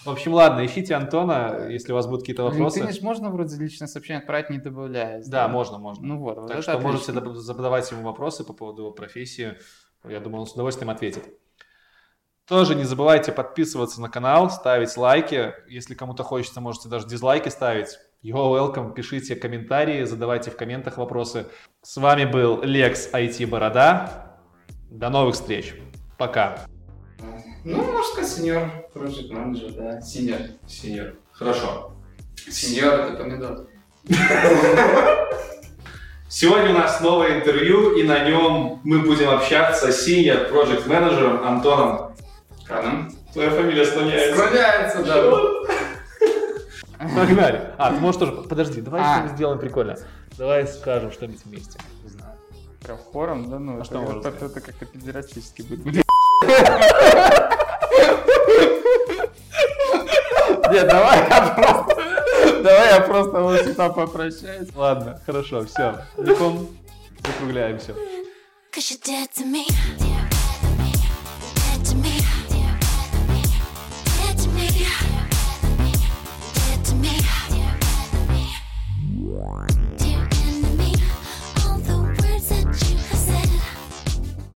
В общем, ладно, ищите Антона, если у вас будут какие-то вопросы. Конечно, можно вроде личное сообщение отправить, не добавляясь. Да, да? можно, можно. Ну вот, Так что отлично. можете задавать ему вопросы по поводу его профессии. Я думаю, он с удовольствием ответит. Тоже не забывайте подписываться на канал, ставить лайки. Если кому-то хочется, можете даже дизлайки ставить. You're welcome, пишите комментарии, задавайте в комментах вопросы. С вами был Лекс IT Борода. До новых встреч. Пока. Ну, можно сказать, сеньор, project менеджер, да, сеньор. Сеньор. Хорошо. Сеньор это помидор. Сегодня у нас новое интервью, и на нем мы будем общаться с senior project менеджером Антоном Каном. Твоя фамилия склоняется. Склоняется, да. Погнали. А, ты можешь тоже... Подожди, давай а. что-нибудь сделаем прикольно. Давай скажем что-нибудь вместе. Не знаю. Прям хором, да? Ну, а это, что это, это, это как-то педерастически будет. Нет, давай я просто... Давай я просто вот сюда попрощаюсь. Ладно, хорошо, все. Закругляемся. Cause you're dead to me.